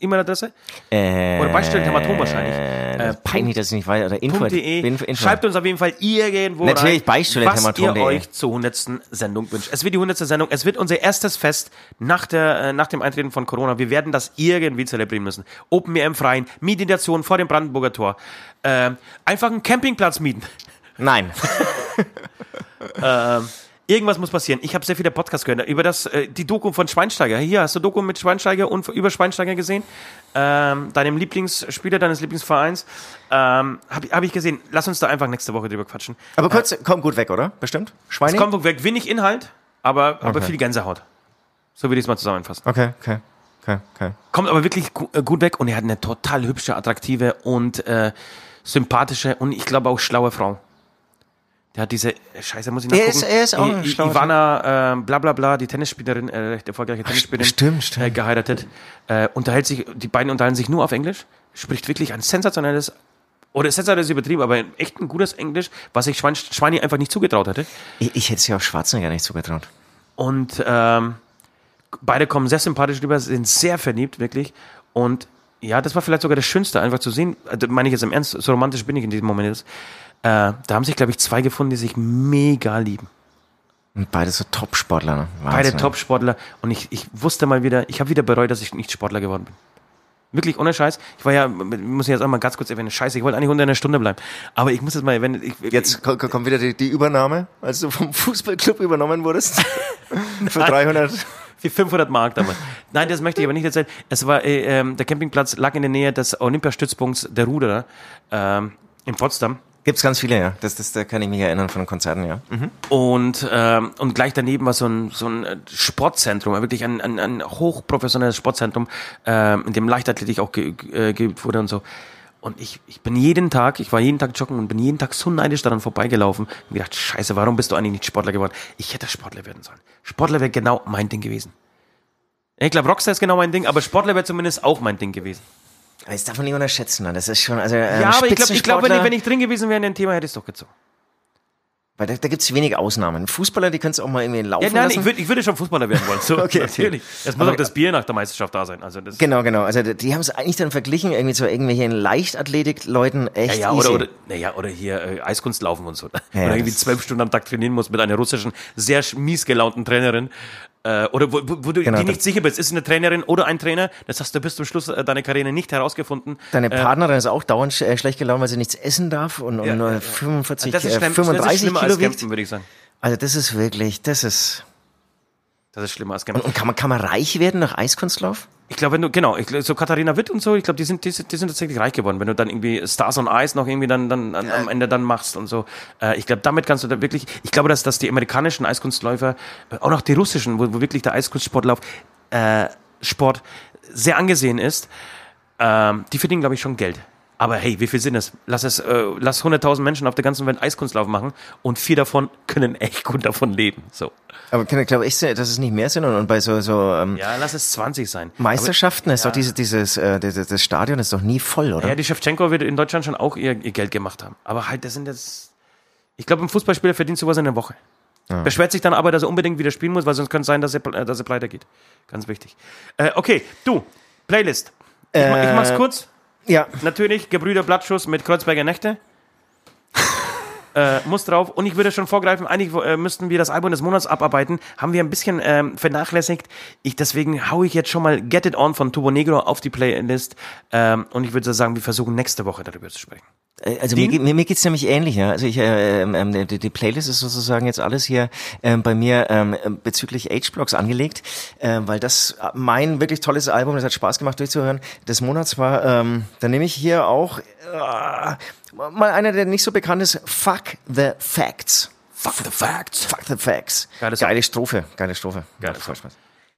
E-Mail-Adresse? Äh, oder Hämatom wahrscheinlich. Äh, peinlich, dass ich nicht weiß. Oder info. Info, info. Schreibt uns auf jeden Fall irgendwo Natürlich Beistuhl was ihr euch zur 100. Sendung wünscht. Es wird die 100. Sendung. Es wird unser erstes Fest nach, der, äh, nach dem Eintreten von Corona. Wir werden das irgendwie zelebrieren müssen. Open Air im Freien, Meditation vor dem Brandenburger Tor. Äh, einfach einen Campingplatz mieten. Nein. ähm, Irgendwas muss passieren. Ich habe sehr viele Podcasts gehört über das, äh, die Doku von Schweinsteiger. Hier hast du Doku mit Schweinsteiger und über Schweinsteiger gesehen, ähm, deinem Lieblingsspieler deines Lieblingsvereins. Ähm, habe hab ich gesehen. Lass uns da einfach nächste Woche drüber quatschen. Aber kurz, äh, kommt gut weg, oder? Bestimmt. Schweine. Es kommt gut weg. Wenig Inhalt, aber okay. aber viel Gänsehaut. So würde ich es mal zusammenfassen. Okay, okay. Okay, okay. Kommt aber wirklich äh, gut weg und er hat eine total hübsche, attraktive und äh, sympathische und ich glaube auch schlaue Frau. Der hat diese, Scheiße, muss ich nachgucken. Er ist, er ist auch I, I, Ivana, äh, bla bla bla, die Tennisspielerin, äh, recht erfolgreiche Tennisspielerin. Stimmt, stimmt. Äh, geheiratet. Äh, unterhält sich, die beiden unterhalten sich nur auf Englisch. Spricht wirklich ein sensationelles, oder sensationelles übertrieben, aber echt ein gutes Englisch, was ich Schwein, Schweini einfach nicht zugetraut hätte. Ich, ich hätte es ja auch Schwarzenegger nicht zugetraut. Und ähm, beide kommen sehr sympathisch rüber, sind sehr verliebt, wirklich. Und ja, das war vielleicht sogar das Schönste, einfach zu sehen, also meine ich jetzt im Ernst, so romantisch bin ich in diesem Moment jetzt, äh, da haben sich, glaube ich, zwei gefunden, die sich mega lieben. Und beide so Top-Sportler. Ne? Beide Top-Sportler. Und ich, ich wusste mal wieder, ich habe wieder bereut, dass ich nicht Sportler geworden bin. Wirklich ohne Scheiß. Ich war ja, muss ich jetzt auch mal ganz kurz erwähnen, Scheiße, ich wollte eigentlich unter einer Stunde bleiben. Aber ich muss jetzt mal, wenn ich, Jetzt kommt wieder die, die Übernahme, als du vom Fußballclub übernommen wurdest. Für 300. Für 500 Mark damals. Nein, das möchte ich aber nicht erzählen. Es war, äh, ähm, der Campingplatz lag in der Nähe des Olympiastützpunkts der Ruderer ähm, in Potsdam. Gibt's ganz viele, ja. Das, das, da kann ich mich erinnern von Konzerten, ja. Mhm. Und, ähm, und gleich daneben war so ein, so ein Sportzentrum, wirklich ein, ein, ein hochprofessionelles Sportzentrum, ähm, in dem Leichtathletik auch ge, äh, geübt wurde und so. Und ich, ich bin jeden Tag, ich war jeden Tag joggen und bin jeden Tag so neidisch daran vorbeigelaufen und gedacht, scheiße, warum bist du eigentlich nicht Sportler geworden? Ich hätte Sportler werden sollen. Sportler wäre genau mein Ding gewesen. Ich glaube, Rockstar ist genau mein Ding, aber Sportler wäre zumindest auch mein Ding gewesen. Das darf man nicht unterschätzen, ne? das ist schon, also, ähm, Ja, aber ich glaube, glaub, wenn, ich, wenn ich drin gewesen wäre in dem Thema, hätte ich es doch gezogen. Weil da, da gibt es wenig Ausnahmen. Fußballer, die können es auch mal irgendwie laufen Ja, nein, lassen. ich würde ich würde schon Fußballer werden wollen. So, Okay, natürlich. Es muss Aber- auch das Bier nach der Meisterschaft da sein. Also das, Genau, genau. Also die, haben es eigentlich dann verglichen irgendwie zu irgendwelchen Leichtathletik-Leuten ja, echt ja, easy. oder, oder, naja, oder hier äh, Eiskunst laufen und so. Ja, oder irgendwie zwölf Stunden am Tag trainieren muss mit einer russischen, sehr mies gelaunten Trainerin. Äh, oder wo, wo, wo du Genau, dir nicht sicher bist, ist es eine Trainerin oder ein Trainer. Das hast du bis zum Schluss äh, deiner Karriere nicht herausgefunden. Deine Äh, Partnerin ist auch dauernd sch äh, schlecht gelaunt, weil sie nichts essen darf und, und Ja, nur ja, ja. 45, das ist, äh, schlimm, das ist 35 Kilo als wiegt. Campen, würde ich sagen. Also das ist wirklich, das ist... Das ist schlimmer als Campen. und kann, man, kann man reich werden nach Eiskunstlauf? Ich glaube, wenn du, genau, ich, so Katharina Witt und so, ich glaube, die sind, die, sind- die sind tatsächlich reich geworden, wenn du dann irgendwie Stars on Ice noch irgendwie dann, dann an, am Ende dann machst und so. Äh, ich glaube, damit kannst du da wirklich, ich glaube, dass, dass die amerikanischen Eiskunstläufer, äh, auch noch die russischen, wo, wo wirklich der Eiskunstsportlauf, äh, Sport sehr angesehen ist, ähm, die verdienen, glaube ich, schon Geld. Aber hey, wie viel sind es? Lass es, äh, lass 100.000 Menschen auf der ganzen Welt Eiskunstlauf machen und vier davon können echt gut davon leben. So. Aber ich glaube echt, dass es nicht mehr sind und, und bei so, so ähm, Ja, lass es 20 sein. Meisterschaften ist doch diese, dieses, äh, das, das Stadion ist doch nie voll, oder? Ja, die Shevchenko wird in Deutschland schon auch ihr, ihr Geld gemacht haben. Aber halt, das sind jetzt. Ich glaube, ein Fußballspieler verdient sowas in der Woche. Beschwert sich dann aber, dass er unbedingt wieder spielen muss, weil sonst könnte es sein, dass er, äh, dass er pleite geht. Ganz wichtig. Äh, okay, du, Playlist. Ich, ma- ich mach's kurz. Ja. Natürlich, Gebrüder Blattschuss mit Kreuzberger Nächte. äh, muss drauf. Und ich würde schon vorgreifen, eigentlich äh, müssten wir das Album des Monats abarbeiten. Haben wir ein bisschen ähm, vernachlässigt. Ich, deswegen hau ich jetzt schon mal Get It On von Turbo Negro auf die Playlist. Ähm, und ich würde sagen, wir versuchen nächste Woche darüber zu sprechen. Äh, Also mir, geht- mir, mir geht's nämlich ähnlich, ja. Also ich, äh, ähm, ähm, die, die Playlist ist sozusagen jetzt alles hier ähm, bei mir ähm, bezüglich H-Blocks angelegt, äh, weil das mein wirklich tolles Album, das hat Spaß gemacht durchzuhören, des Monats war. Ähm, dann nehme ich hier auch äh, mal einer, der nicht so bekannt ist, Fuck the Facts. Fuck the facts. Fuck the Facts. Geile. Geile Strophe, geile Strophe. Geile Spaß.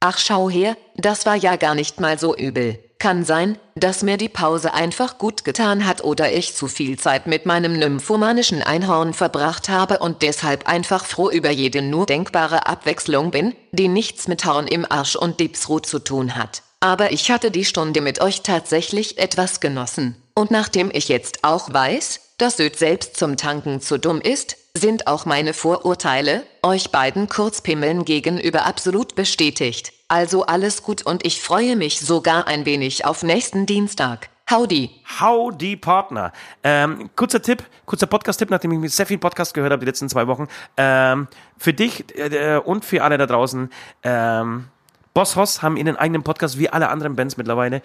Ach schau her, das war ja gar nicht mal so übel. Kann sein, dass mir die Pause einfach gut getan hat oder ich zu viel Zeit mit meinem nymphomanischen Einhorn verbracht habe und deshalb einfach froh über jede nur denkbare Abwechslung bin, die nichts mit Horn im Arsch und Dipsruh zu tun hat. Aber ich hatte die Stunde mit euch tatsächlich etwas genossen. Und nachdem ich jetzt auch weiß, dass Söd selbst zum Tanken zu dumm ist, sind auch meine Vorurteile, euch beiden Kurzpimmeln gegenüber absolut bestätigt. Also alles gut und ich freue mich sogar ein wenig auf nächsten Dienstag. Howdy. How die Partner. Ähm, kurzer Tipp, kurzer Podcast-Tipp, nachdem ich sehr viel Podcast gehört habe die letzten zwei Wochen. Ähm, für dich äh, und für alle da draußen. Ähm, Boss Hoss haben ihren eigenen Podcast, wie alle anderen Bands mittlerweile.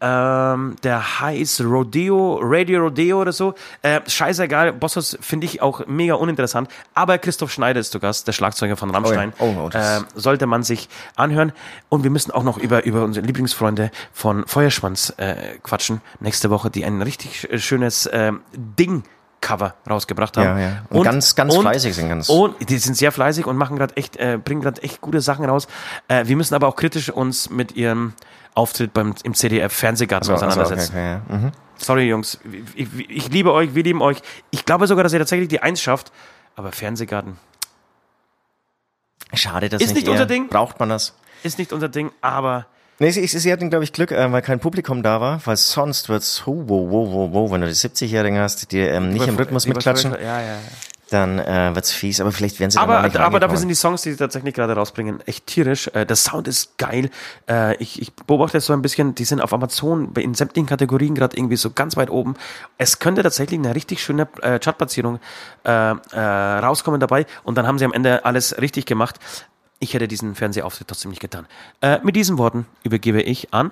Ähm, der heißt Rodeo, Radio Rodeo oder so. Äh, scheißegal, Bossos finde ich auch mega uninteressant. Aber Christoph Schneider ist zu Gast, der Schlagzeuger von Rammstein. Oh ja. Oh, oh, ähm, sollte man sich anhören. Und wir müssen auch noch über, über unsere Lieblingsfreunde von Feuerschwanz äh, quatschen. Nächste Woche, die ein richtig sch- schönes ähm, Ding. Cover rausgebracht haben. Ja, ja. Und ganz- ganz fleißig sind ganz- Und die sind sehr fleißig und machen gerade echt, äh, bringen gerade echt gute Sachen raus. Äh, wir müssen aber auch kritisch uns mit ihrem Auftritt beim, im CDF Fernsehgarten So, also, okay, auseinandersetzen. okay, ja. Mhm. Sorry, Jungs. Ich, ich, ich liebe euch, wir lieben euch. Ich glaube sogar, dass ihr tatsächlich die Eins schafft. Aber Fernsehgarten Schade, dass Ist nicht eher. unser Ding. Braucht man das? ist nicht unser Ding, aber Nee, sie, sie hatten, glaube ich, Glück, äh, weil kein Publikum da war, weil sonst wird's, oh, wow, wow, wow, wow, wenn du die 70-Jährigen hast, die ähm, nicht im Rhythmus Über- mitklatschen, Ja, ja, ja. dann äh, wird's fies, aber vielleicht werden sie aber, dann aber dafür sind die Songs, die sie tatsächlich gerade rausbringen, echt tierisch. Äh, der Sound ist geil. Äh, ich, ich beobachte es so ein bisschen, die sind auf Amazon in sämtlichen Kategorien gerade irgendwie so ganz weit oben. Es könnte tatsächlich eine richtig schöne äh, Chartplatzierung äh, äh, rauskommen dabei und dann haben sie am Ende alles richtig gemacht. Ich hätte diesen Fernsehauftritt trotzdem nicht getan. Äh, mit diesen Worten übergebe ich an.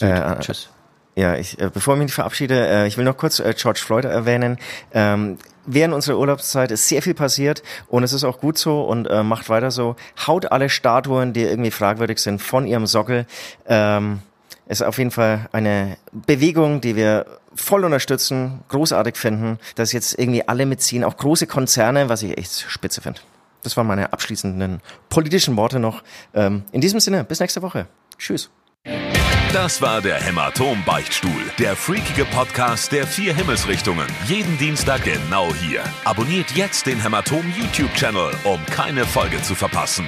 Äh, Tschüss. Ja, ich, äh, bevor ich mich verabschiede, äh, ich will noch kurz äh, George Floyd erwähnen. Ähm, während unserer Urlaubszeit ist sehr viel passiert und es ist auch gut so und äh, macht weiter so. Haut alle Statuen, die irgendwie fragwürdig sind, von ihrem Sockel. Ähm, ist auf jeden Fall eine Bewegung, die wir voll unterstützen, großartig finden, dass jetzt irgendwie alle mitziehen, auch große Konzerne, was ich echt spitze finde. Das waren meine abschließenden politischen Worte noch. Ähm, in diesem Sinne, bis nächste Woche. Tschüss. Das war der Hämatom-Beichtstuhl, der freakige Podcast der vier Himmelsrichtungen. Jeden Dienstag genau hier. Abonniert jetzt den Hämatom YouTube-Channel, um keine Folge zu verpassen.